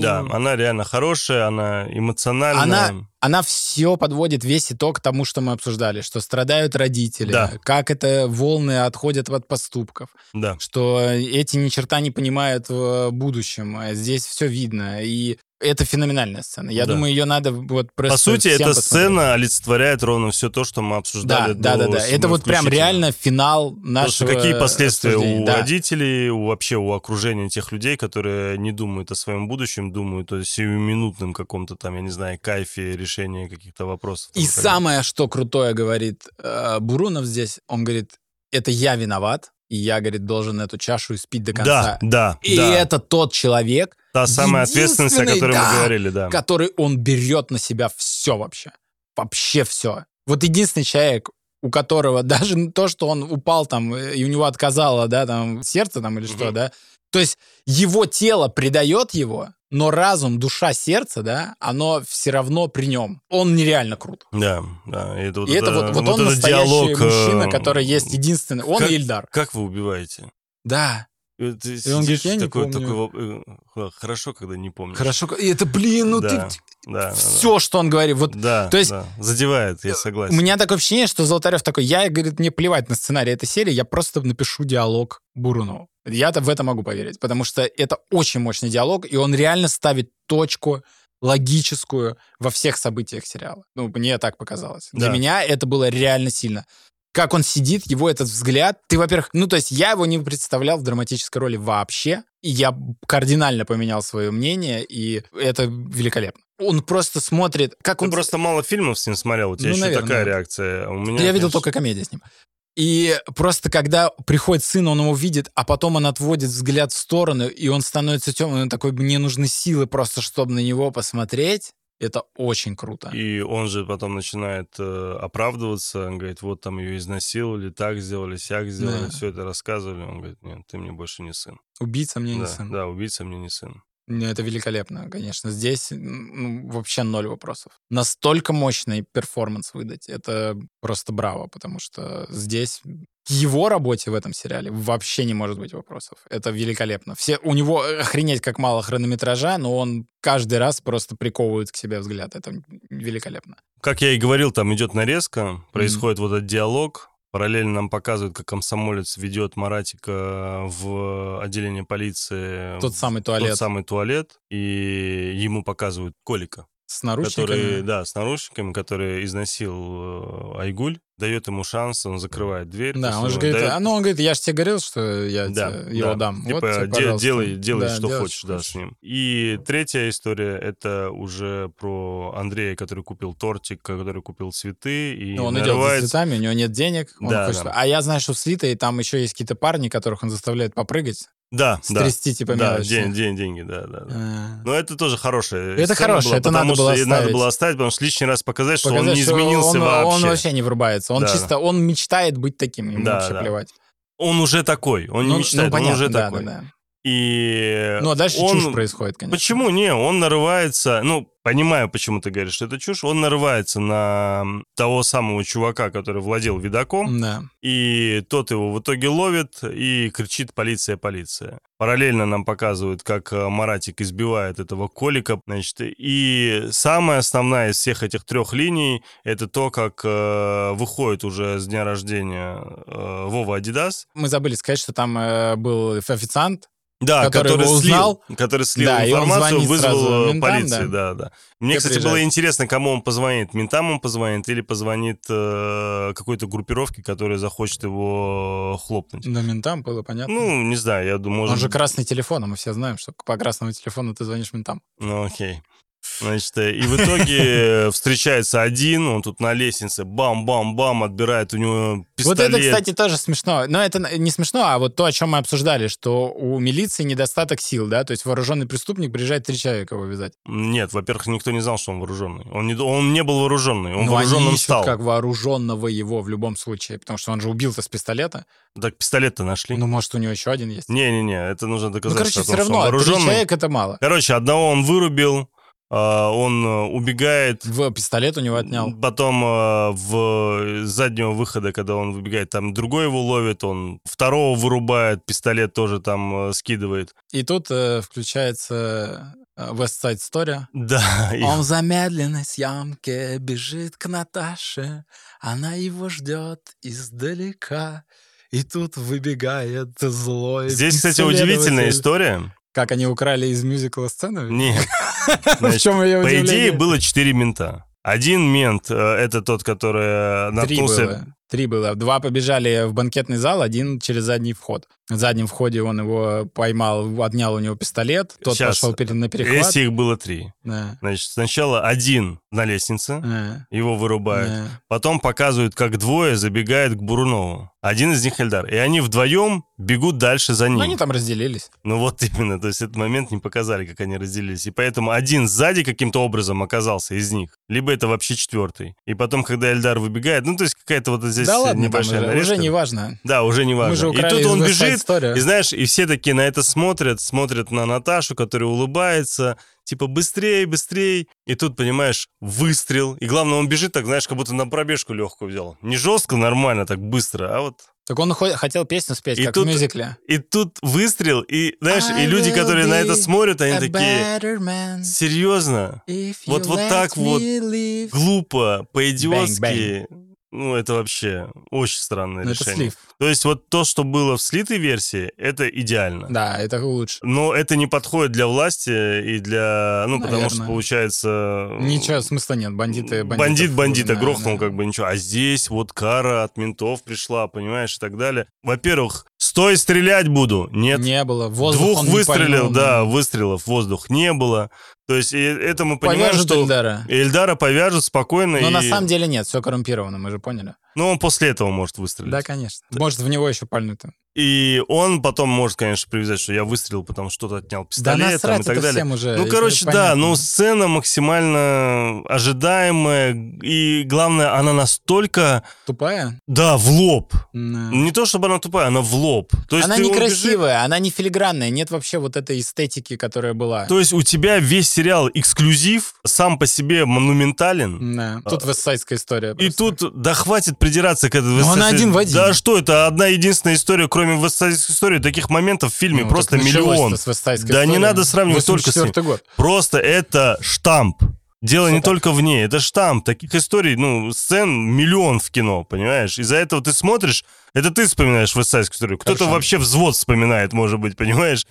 Да, она реально хорошая, она эмоциональная. Она, она все подводит весь итог тому, что мы обсуждали, что страдают родители, Да. как это волны отходят от поступков, Да. что эти ни черта не понимают в будущем. Здесь все видно. И это феноменальная сцена. Я Да. думаю, ее надо вот просто По сути, эта посмотреть. сцена олицетворяет ровно все то, что мы Да, обсуждали да, до да, да. Это седьмой вот прям реально финал Потому нашего что какие последствия у Да. родителей, у вообще у окружения тех людей, которые не думают о своем будущем, думают о сиюминутном каком-то там, я не знаю, кайфе решения каких-то вопросов. И самое, что крутое говорит э, Бурунов здесь, он говорит, это я виноват, и я, говорит, должен эту чашу испить до конца. Да, да, И да. это тот человек, Та самая ответственность, о которой да, мы говорили, да. который он берет на себя все вообще. Вообще все. Вот единственный человек, у которого даже то, что он упал там, э, и у него отказало, да, там, сердце там или что, да. То есть его тело предает его, но разум, душа, сердце, да, оно все равно при нем. Он нереально крут. Да, да. И это вот, И это вот, вот он этот настоящий диалог, э, мужчина, который есть единственный. Он как- и Ильдар. Как вы убиваете? Да. И он говорит, «Я не такой, помню». такой, э, хорошо, когда не помнишь. Хорошо. И это, блин, ну да, ты... да, да, да. Все, что он говорит. Вот Да, то есть- да. задевает, я У согласен. меня такое ощущение, что Золотарев такой, я, говорит, мне плевать на сценарий этой серии, я просто напишу диалог Бурунову. Я-то в это могу поверить, потому что это очень мощный диалог, и он реально ставит точку логическую во всех событиях сериала. Ну, мне так показалось. Для Да. меня это было реально сильно. Как он сидит, его этот взгляд. Ты, во-первых, ну, то есть я его не представлял в драматической роли вообще, и я кардинально поменял свое мнение, и это великолепно. Он просто смотрит, как Ты он... просто мало фильмов с ним смотрел, у тебя Ну, еще наверное. такая реакция. У меня, Я видел конечно, только комедии с ним. И просто когда приходит сын, он его видит, а потом он отводит взгляд в сторону, и он становится темным, он такой, мне нужны силы просто, чтобы на него посмотреть. Это очень круто. И он же потом начинает э, оправдываться, он говорит, вот там ее изнасиловали, так сделали, сяк сделали, Да. все это рассказывали. Он говорит, нет, ты мне больше не сын. Убийца мне не да, сын. да, убийца мне не сын. Ну, Это великолепно, конечно. Здесь ну, вообще ноль вопросов. Настолько мощный перформанс выдать, это просто браво, потому что здесь к его работе в этом сериале вообще не может быть вопросов. Это великолепно. Все, у него охренеть как мало хронометража, но он каждый раз просто приковывает к себе взгляд. Это великолепно. Как я и говорил, там идет нарезка, происходит вот этот диалог, параллельно нам показывают, как комсомолец ведет Маратика в отделение полиции. Тот самый туалет Тот самый туалет, и ему показывают Колика. с наручниками. который, да, с наручниками, который изнасиловал э, Айгуль, дает ему шанс, он закрывает дверь. Да, он же говорит, дает- а ну он говорит, я же тебе говорил, что я да, тебе его да. дам. Типа, вот, тебе, делай, делай, Да, что делай, хочешь, да, с ним. И третья история, это уже про Андрея, который купил тортик, который купил цветы, и Ну, он идет за нарывается... цветами, у него нет денег. Он Да, хочет... да. А я знаю, что в слитой там еще есть какие-то парни, которых он заставляет попрыгать, Да, да, стрясти типа да, день, день, деньги, да, да. да. А. Но это тоже хорошее. Это хорошее, это надо было надо оставить. было оставить, потому что лишний раз показать, что он Показать, не что изменился он, вообще. Он вообще не врубается. Он Да. чисто, он мечтает быть таким, ему Да, вообще да. плевать. Он уже такой, он не Ну, мечтает, ну, он уже понятно, да, такой. да, да. И Ну, а дальше он... чушь происходит, конечно. Почему не? Он нарывается, ну, понимаю, почему ты говоришь, что это чушь, он нарывается на того самого чувака, который владел видаком, Да. и тот его в итоге ловит и кричит «полиция, полиция». Параллельно нам показывают, как э, Маратик избивает этого Колика, значит, и самая основная из всех этих трех линий это то, как э, выходит уже с дня рождения э, Вова Адидас, Мы забыли сказать, что там э, был официант, да, Который который, его слил, узнал. который слил Да, информацию, вызвал ментам, полицию, да, да. Мне, Все кстати, приезжают. было интересно, кому он позвонит. Ментам он позвонит или позвонит э, какой-то группировке, которая захочет его хлопнуть. да, ментам было понятно. Ну, не знаю, я думаю, может... Он же красный телефон, а мы все знаем, что по красному телефону ты звонишь ментам. Ну, окей. Значит, э, и в итоге встречается один, он тут на лестнице, бам-бам-бам, отбирает у него пистолет. Вот это, кстати, тоже смешно. Но это не смешно, а вот то, о чем мы обсуждали, что у милиции недостаток сил, да? То есть вооруженный преступник приезжает три человека его вязать. Нет, во-первых, никто не знал, что он вооруженный. Он не, он не был вооруженный, он Но вооруженным они стал. как вооруженного его в любом случае, потому что он же убил-то с пистолета. Так пистолет-то нашли. Ну, может, у него еще один есть. Не-не-не, это нужно Ну, доказать, короче, что, все равно, три вооруженный. человека это мало. Короче, одного он вырубил, он э, убегает, В пистолет у него отнял. Потом э, в заднего выхода, когда он выбегает, там другой его ловит, он второго вырубает, пистолет тоже там э, скидывает. И тут включается West Side Story. Да, Он в замедленной съемке бежит к Наташе, она его ждет издалека. И тут выбегает злой здесь, кстати, удивительная история. Как они украли из мюзикла сцену? Нет, В чем ее по идее было четыре мента. Один мент э, это тот, который э, наткнулся. Три было. Два побежали в банкетный зал, один через задний вход. В заднем входе он его поймал, отнял у него пистолет, тот Щас. пошел на перехват. Если их было три. Да. Значит, сначала один на лестнице, Да. его вырубают. Да. Потом показывают, как двое забегают к Бурунову. Один из них Эльдар. И они вдвоем бегут дальше за ним. Ну, они там разделились. Ну вот именно, то есть этот момент не показали, как они разделились. И поэтому один сзади каким-то образом оказался из них. Либо это вообще четвертый. И потом, когда Эльдар выбегает, ну то есть какая-то вот здесь да ладно, небольшая уже, нарезка. уже не важно. Да, уже не важно. Мы же и тут он бежит, и знаешь, и все такие на это смотрят, смотрят на Наташу, которая улыбается, типа быстрее, быстрее. И тут, понимаешь, выстрел. И главное, он бежит так, знаешь, как будто на пробежку легкую взял. Не жестко, нормально, так быстро, а вот Так он хо- хотел песню спеть, И как тут- в мюзикле. И тут выстрел, и, знаешь, I и люди, которые на это смотрят, они такие, серьезно, Вот- вот так вот live. глупо, по-идиотски. Ну, это вообще очень странное Ну, это решение. слив. То есть вот то, что было в слитой версии, это идеально. Да, это лучше. Но это не подходит для власти и для... Ну, потому что, Наверное. получается... Ничего смысла нет. Бандиты, Бандит бандита да, грохнул, да. как бы ничего. А здесь вот кара от ментов пришла, понимаешь, и так далее. Во-первых, стой, стрелять буду. Нет. Не было. Воздух Двух выстрелил, пальнул, да, выстрелов в воздух не было. То есть и это мы понимаем, Повяжут что Эльдара. Эльдара повяжут спокойно. Но и... на самом деле нет, все коррумпировано, мы же поняли. Ну, он после этого может выстрелить. Да, конечно. Может, в него еще пальнуть. И он потом может, конечно, привязать, что я выстрелил, потому что что-то отнял пистолет Да там, и так далее. всем уже. Ну, короче, да, понятно. ну, сцена максимально ожидаемая, и главное, она настолько, Тупая? да, в лоб. Да. Не то, чтобы она тупая, она в лоб. То есть Она некрасивая, она не филигранная, нет вообще вот этой эстетики, которая была. То есть у тебя весь сериал эксклюзив, сам по себе монументален, Да. Тут вестсайдская история. И просто. тут, да хватит придираться к этой Ну, она один в один. Да что это, одна единственная история, кроме вестсайдской истории, таких моментов в фильме Ну, просто миллион. Да не надо сравнивать только с ним. 84 год. Просто это штамп. Дело не только в ней, это штамп. Таких историй, ну, сцен миллион в кино, понимаешь? Из-за этого ты смотришь, это ты вспоминаешь вестсайдскую историю. Кто-то вообще взвод вспоминает, может быть, понимаешь?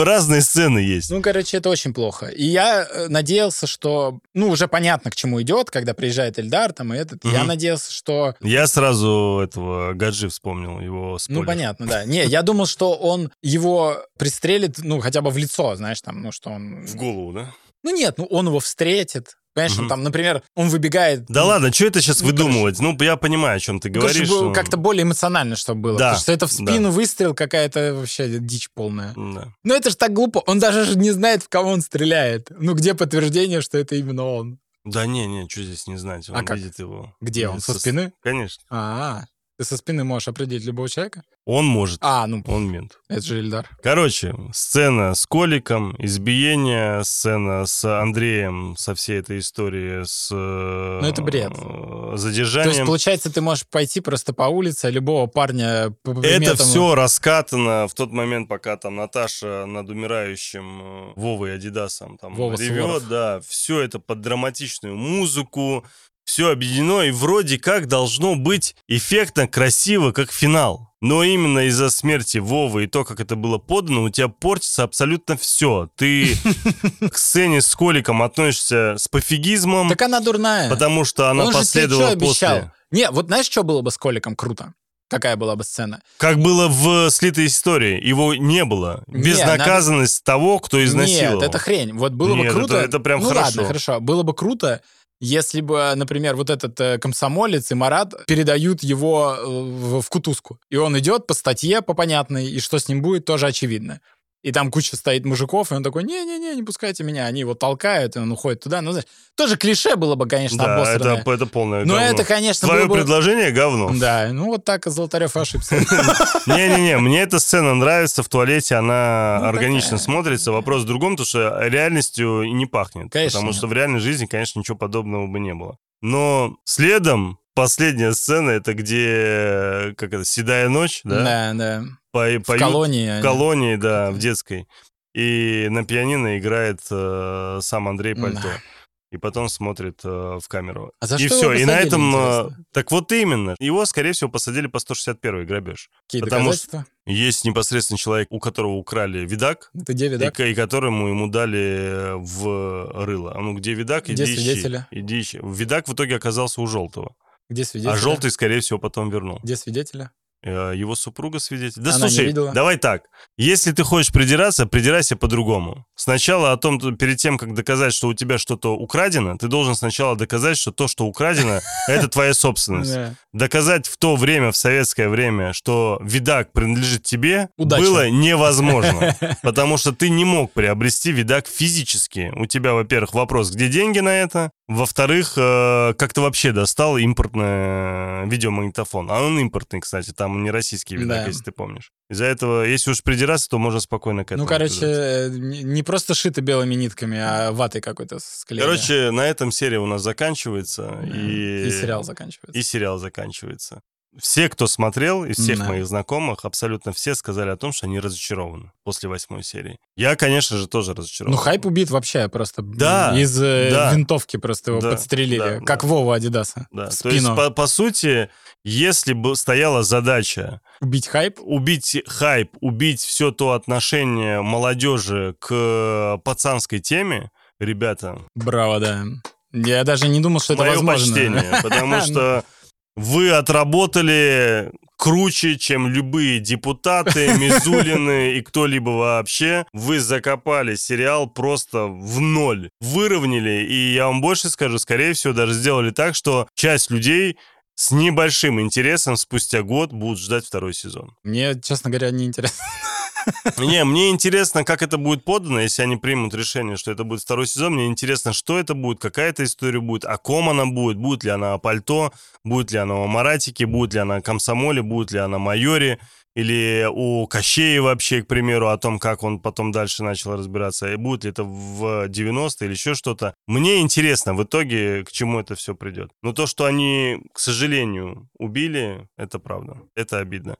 Разные сцены есть. Ну, короче, это очень плохо. И я э, надеялся, что... Ну, уже понятно, к чему идет, когда приезжает Эльдар там и этот. Я Мгм. надеялся, что... Я сразу этого Гаджи вспомнил, его спойлер. Ну, понятно, да. Не, я думал, что он его пристрелит, ну, хотя бы в лицо, знаешь, там, ну, что он... В голову, да? Ну, нет, ну, он его встретит. Понимаешь, он там, например, он выбегает... Да ну, ладно, что это сейчас ну, выдумывать? Ну, я понимаю, о чем ты ну, короче, говоришь. было ну, как-то более эмоционально, чтобы было. Да, Потому что это в да. спину выстрел какая-то вообще дичь полная. да. Ну, это же так глупо. Он даже же не знает, в кого он стреляет. Ну, где подтверждение, что это именно он? Да не, не, что здесь не знать, он А как? видит его. Где он? Со спины? Конечно. А, ты со спины можешь определить любого человека? Он может, А, ну, он мент. это же Ильдар. Короче, сцена с Коликом, избиение, сцена с Андреем, со всей этой историей, с ну, это бред. То задержанием. есть, получается, ты можешь пойти просто по улице, любого парня по Это приметам- все раскатано в тот момент, пока там Наташа над умирающим э, Вовой Адидасом там Вова ревет, Суворов. да, все это под драматичную музыку, все объединено, и вроде как должно быть эффектно, красиво, как финал. Но именно из-за смерти Вовы и то, как это было подано, у тебя портится абсолютно все. Ты к сцене с Коликом относишься с пофигизмом, Так она дурная. потому что она Он же последовала обещал? после... Не, вот знаешь, что было бы с Коликом круто? какая была бы сцена. Как было в слитой истории. Его не было. Не, Безнаказанность того, кто изнасиловал. Нет, это хрень. Вот было бы Нет, круто. это- это прям ну хорошо. ладно, хорошо. Было бы круто, если бы, например, вот этот э, комсомолец и Марат передают его э, в, кутузку. И он идет по статье, по понятной, и что с ним будет, тоже очевидно. И там куча стоит мужиков, и он такой, не-не-не, не пускайте меня. Они его толкают, и он уходит туда. Ну, знаешь, тоже клише было бы, конечно, Да, обосранное. это, это полное Но говно. это, конечно, Твое было бы... предложение говно. Да, ну вот так Золотарев ошибся. Не-не-не, мне эта сцена нравится в туалете, она Ну, органично смотрится. Вопрос в другом, то что реальностью и не пахнет. Конечно, Потому что в реальной жизни, конечно, ничего подобного бы не было. Но следом последняя сцена, это где, как это, «Седая ночь», да? Да, да. По- В поют колонии. в они. колонии, да, в детской. И на пианино играет э, сам Андрей Пальто. Да. И потом смотрит э, в камеру. А за и что все. И на этом... э, интересно? так вот именно. Его, скорее всего, посадили по 161 грабеж. Какие потому доказательства? Есть непосредственно человек, у которого украли видак, Это где и, видак? ко- и которому ему дали в рыло. А ну где видак, Где иди ищи. свидетели? Иди ищи. Видак в итоге оказался у желтого. Где свидетели? А желтый, скорее всего, потом вернул. Где свидетели? Э, Его супруга свидетель. Да Она слушай, давай так. Если ты хочешь придираться, придирайся по-другому. Сначала о том, то- перед тем, как доказать, что у тебя что-то украдено, ты должен сначала доказать, что то, что украдено, это твоя собственность. Доказать в то время, в советское время, что видак принадлежит тебе, было невозможно. Потому что ты не мог приобрести видак физически. У тебя, во-первых, вопрос, где деньги на это? Во-вторых, э, как ты вообще достал импортный э, видеомагнитофон? А он импортный, кстати, там не российский видак, Да. если ты помнишь. Из-за этого, если уж придираться, то можно спокойно к этому Ну, короче, придираться. э, не просто шито белыми нитками, а ватой какой-то склеили. Короче, на этом серия у нас заканчивается. Да. И, И сериал заканчивается. И сериал заканчивается. Все, кто смотрел, из всех Да. моих знакомых, абсолютно все сказали о том, что они разочарованы после восьмой серии. Я, конечно же, тоже разочарован. Ну, хайп убит вообще просто. Да, Из э, да. винтовки просто его Да, подстрелили. да, как да. Вова Адидаса. Да, в то есть, спину. по, по сути, если бы стояла задача Убить хайп. убить хайп, убить все то отношение молодежи к пацанской теме, ребята, Браво, да. Я даже не думал, что это мое возможно. почтение, потому что вы отработали круче, чем любые депутаты, Мизулины и кто-либо вообще. Вы закопали сериал просто в ноль. Выровняли, и я вам больше скажу, скорее всего, даже сделали так, что часть людей с небольшим интересом спустя год будут ждать второй сезон. Мне, честно говоря, не интересно. Не, мне интересно, как это будет подано, если они примут решение, что это будет второй сезон. Мне интересно, что это будет, какая это история будет, о ком она будет, будет ли она о пальто, будет ли она о Маратике, будет ли она о комсомоле, будет ли она о майоре, или у Кощея вообще, к примеру, о том, как он потом дальше начал разбираться, и будет ли это в 90-е или еще что-то. Мне интересно в итоге, к чему это все придет. Но то, что они, к сожалению, убили, это правда. Это обидно.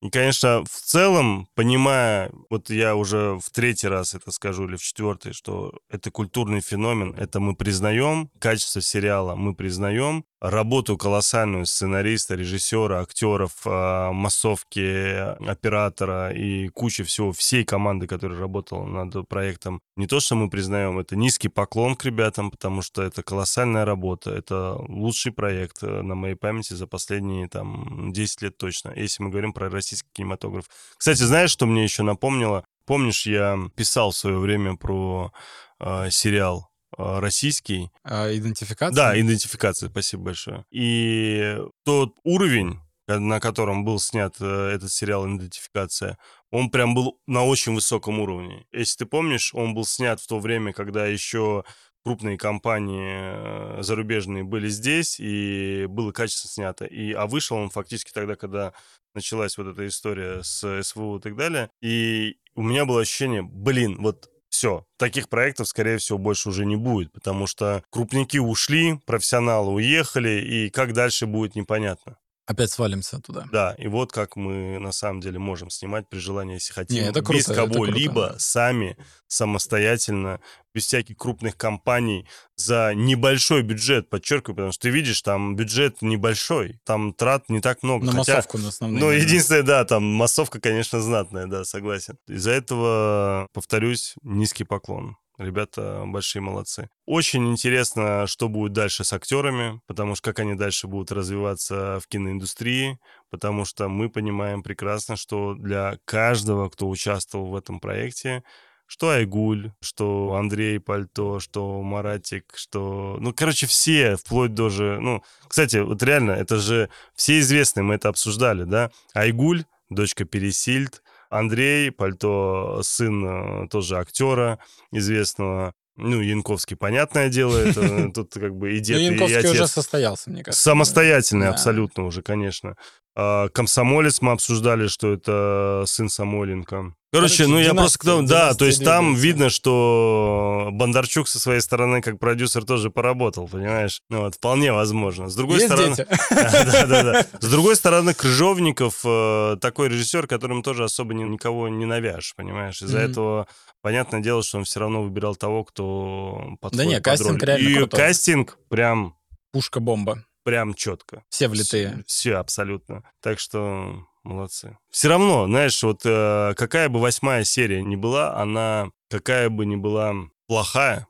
И, конечно, в целом, понимая, вот я уже в третий раз это скажу, или в четвертый, что это культурный феномен, это мы признаем, качество сериала мы признаем, работу колоссальную сценариста, режиссера, актеров, а, массовки, оператора и куча всего, всей команды, которая работала над проектом. Не то, что мы признаем, это низкий поклон к ребятам, потому что это колоссальная работа, это лучший проект э, на моей памяти за последние там 10 лет точно, если мы говорим про российский кинематограф. Кстати, знаешь, что мне еще напомнило? Помнишь, я писал в свое время про э, сериал э, российский. А, идентификация? Да, идентификация, спасибо большое. И тот уровень, э, на котором был снят э, этот сериал «Идентификация», он прям был на очень высоком уровне. Если ты помнишь, он был снят в то время, когда еще крупные компании э, зарубежные были здесь, и было качественно снято. И, а вышел он фактически тогда, когда началась вот эта история с СВУ и так далее. И у меня было ощущение, блин, вот все, таких проектов, скорее всего, больше уже не будет, потому что крупники ушли, профессионалы уехали, и как дальше будет непонятно. Опять свалимся туда. Да, и вот как мы на самом деле можем снимать при желании, если хотим, Не, это без круто, это кого-либо, сами, самостоятельно, без всяких крупных компаний, за небольшой бюджет, подчеркиваю, потому что ты видишь, там бюджет небольшой, там трат не так много. На хотя- массовку на основные. ну, единственное, да, там массовка, конечно, знатная, да, согласен. Из-за этого, повторюсь, низкий поклон Ребята большие молодцы. Очень интересно, что будет дальше с актерами, потому что как они дальше будут развиваться в киноиндустрии, потому что мы понимаем прекрасно, что для каждого, кто участвовал в этом проекте, что Айгуль, что Андрей Пальто, что Маратик, что... Ну, короче, все, вплоть даже... Ну, кстати, вот реально, это же все известные, мы это обсуждали, да? Айгуль, дочка Пересильд, Андрей Пальто, сын э, тоже актера известного, ну, Янковский, понятное дело, это тут как бы и дед, ну, Янковский и отец. уже состоялся, мне кажется. Самостоятельный абсолютно уже, конечно. А, Комсомолец мы обсуждали, что это сын Самойленко. Короче, Короче, ну я династия- просто... Да, то есть династия там двигается. видно, что Бондарчук со своей стороны как продюсер тоже поработал, понимаешь? Ну вот, вполне возможно. С другой Есть стороны... С другой стороны, Крыжовников э, такой режиссер, которым тоже особо ни- никого не навяжешь, понимаешь? Из-за этого понятное дело, что он все равно выбирал того, кто подходит Да не, под кастинг реально И кастинг прям, Пушка-бомба. Прям четко. Все влитые. Все абсолютно. Так что молодцы. Все равно, знаешь, вот э, какая бы восьмая серия ни была, она какая бы ни была плохая,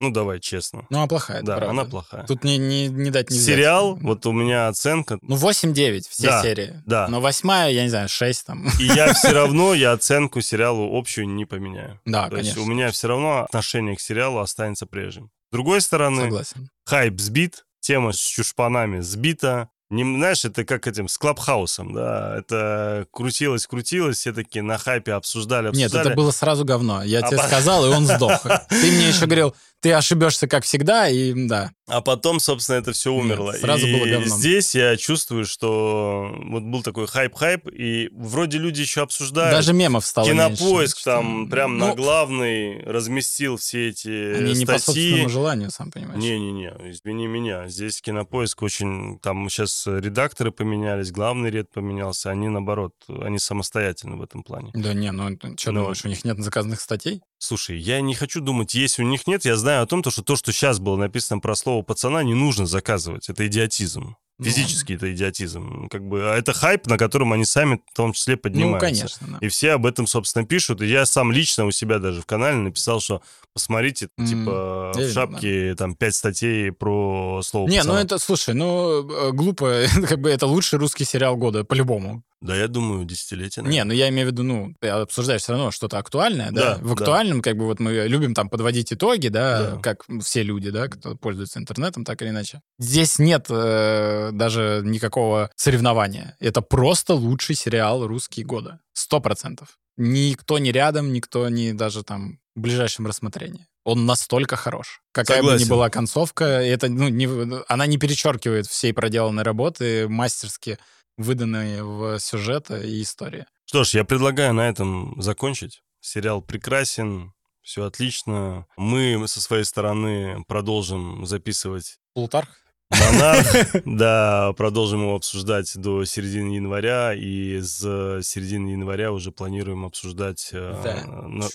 ну давай честно. Ну, а плохая, да, правда. она плохая. Тут не, не, не дать не взять. Сериал, вот у меня оценка, Ну, 8-9 все Да, серии. да. Но восьмая, я не знаю, 6 там. и я все равно, я оценку сериалу общую не поменяю. Да, То есть конечно. у меня все равно отношение к сериалу останется прежним. С другой стороны, Согласен. хайп сбит, тема с чушпанами сбита. Не, знаешь, это как этим, с Клабхаусом, да, это крутилось, крутилось, все таки на хайпе обсуждали, Нет, обсуждали. это было сразу говно. Я А тебе по- сказал, и он сдох. Ты мне еще говорил, ты ошибешься, как всегда, и да. А потом, собственно, это все умерло. Нет, сразу и было говном. здесь я чувствую, что вот был такой хайп-хайп, и вроде люди еще обсуждают. Даже мемов стало Кинопоиск меньше, там что- прям Ну, на главный разместил все эти Они не по статьи. собственному желанию, сам понимаешь. Не-не-не, извини меня. Здесь кинопоиск очень... Там сейчас редакторы поменялись, главный ред поменялся. Они, наоборот, они самостоятельны в этом плане. Да не, ну что Ну, думаешь, у них нет заказанных статей? Слушай, я не хочу думать, есть у них нет. Я знаю о том, то, что то, что сейчас было написано про слово пацана, не нужно заказывать. Это идиотизм. Ну, Физически это идиотизм. Как бы, а это хайп, на котором они сами в том числе Ну, поднимаются. конечно. да. И все об этом, собственно, пишут. И я сам лично у себя даже в канале написал, что посмотрите, М, типа, в шапке там пять статей про слово Не, пацана. ну это, слушай, ну э, глупо, как бы это лучший русский сериал года, по-любому. Да, я думаю, десятилетие. Не, ну я имею в виду, ну, ты обсуждаешь все равно что-то актуальное, да? Да, В актуальном, как бы вот мы любим там подводить итоги, да, Да. как все люди, да, кто пользуется интернетом, так или иначе. Здесь нет э, даже никакого соревнования. Это просто лучший сериал русский года. Сто процентов. Никто не рядом, никто не даже там в ближайшем рассмотрении. Он настолько хорош. Какая бы ни Согласен. была концовка, это, ну, не, она не перечеркивает всей проделанной работы, мастерски выданные в сюжет и истории. Что ж, я предлагаю на этом закончить. Сериал прекрасен, все отлично. Мы со своей стороны продолжим записывать Плутарх? Монарх, да, продолжим его обсуждать до середины января, и с середины января уже планируем обсуждать э, на-.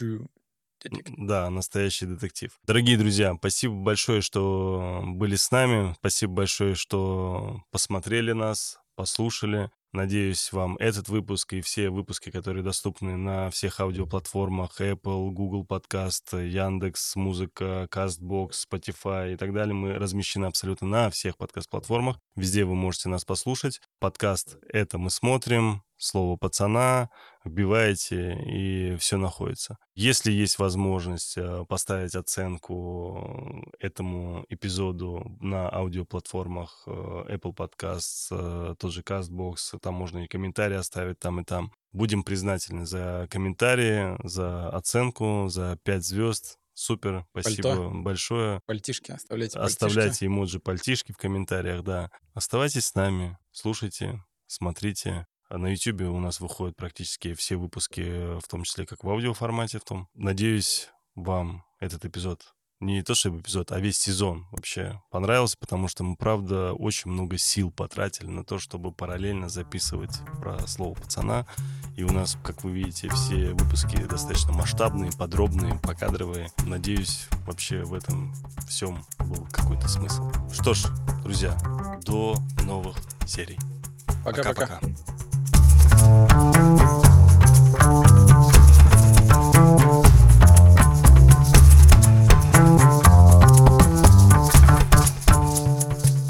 Да, настоящий детектив. Дорогие друзья, спасибо большое, что были с нами. Спасибо большое, что посмотрели нас, послушали. Надеюсь, вам этот выпуск и все выпуски, которые доступны на всех аудиоплатформах Apple, Google Podcast, Яндекс, Музыка, Castbox, Spotify и так далее, мы размещены абсолютно на всех подкаст-платформах. Везде вы можете нас послушать. Подкаст «Это мы смотрим», слово «пацана», вбиваете, и все находится. Если есть возможность э, поставить оценку этому эпизоду на аудиоплатформах э, Apple Podcasts, э, тот же CastBox, там можно и комментарии оставить там и там. Будем признательны за комментарии, за оценку, за 5 звезд. Супер, спасибо Пальто. большое. Пальтишки оставляйте. пальтишки. Оставляйте эмоджи пальтишки в комментариях, да. Оставайтесь с нами, слушайте, смотрите. А на YouTube у нас выходят практически все выпуски, в том числе как в аудиоформате в том. Надеюсь, вам этот эпизод, не то чтобы эпизод, а весь сезон вообще понравился, потому что мы, правда, очень много сил потратили на то, чтобы параллельно записывать про слово пацана. И у нас, как вы видите, все выпуски достаточно масштабные, подробные, покадровые. Надеюсь, вообще в этом всем был какой-то смысл. Что ж, друзья, до новых серий. Пока-пока. Thank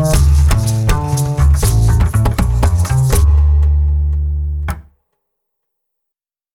Podcast.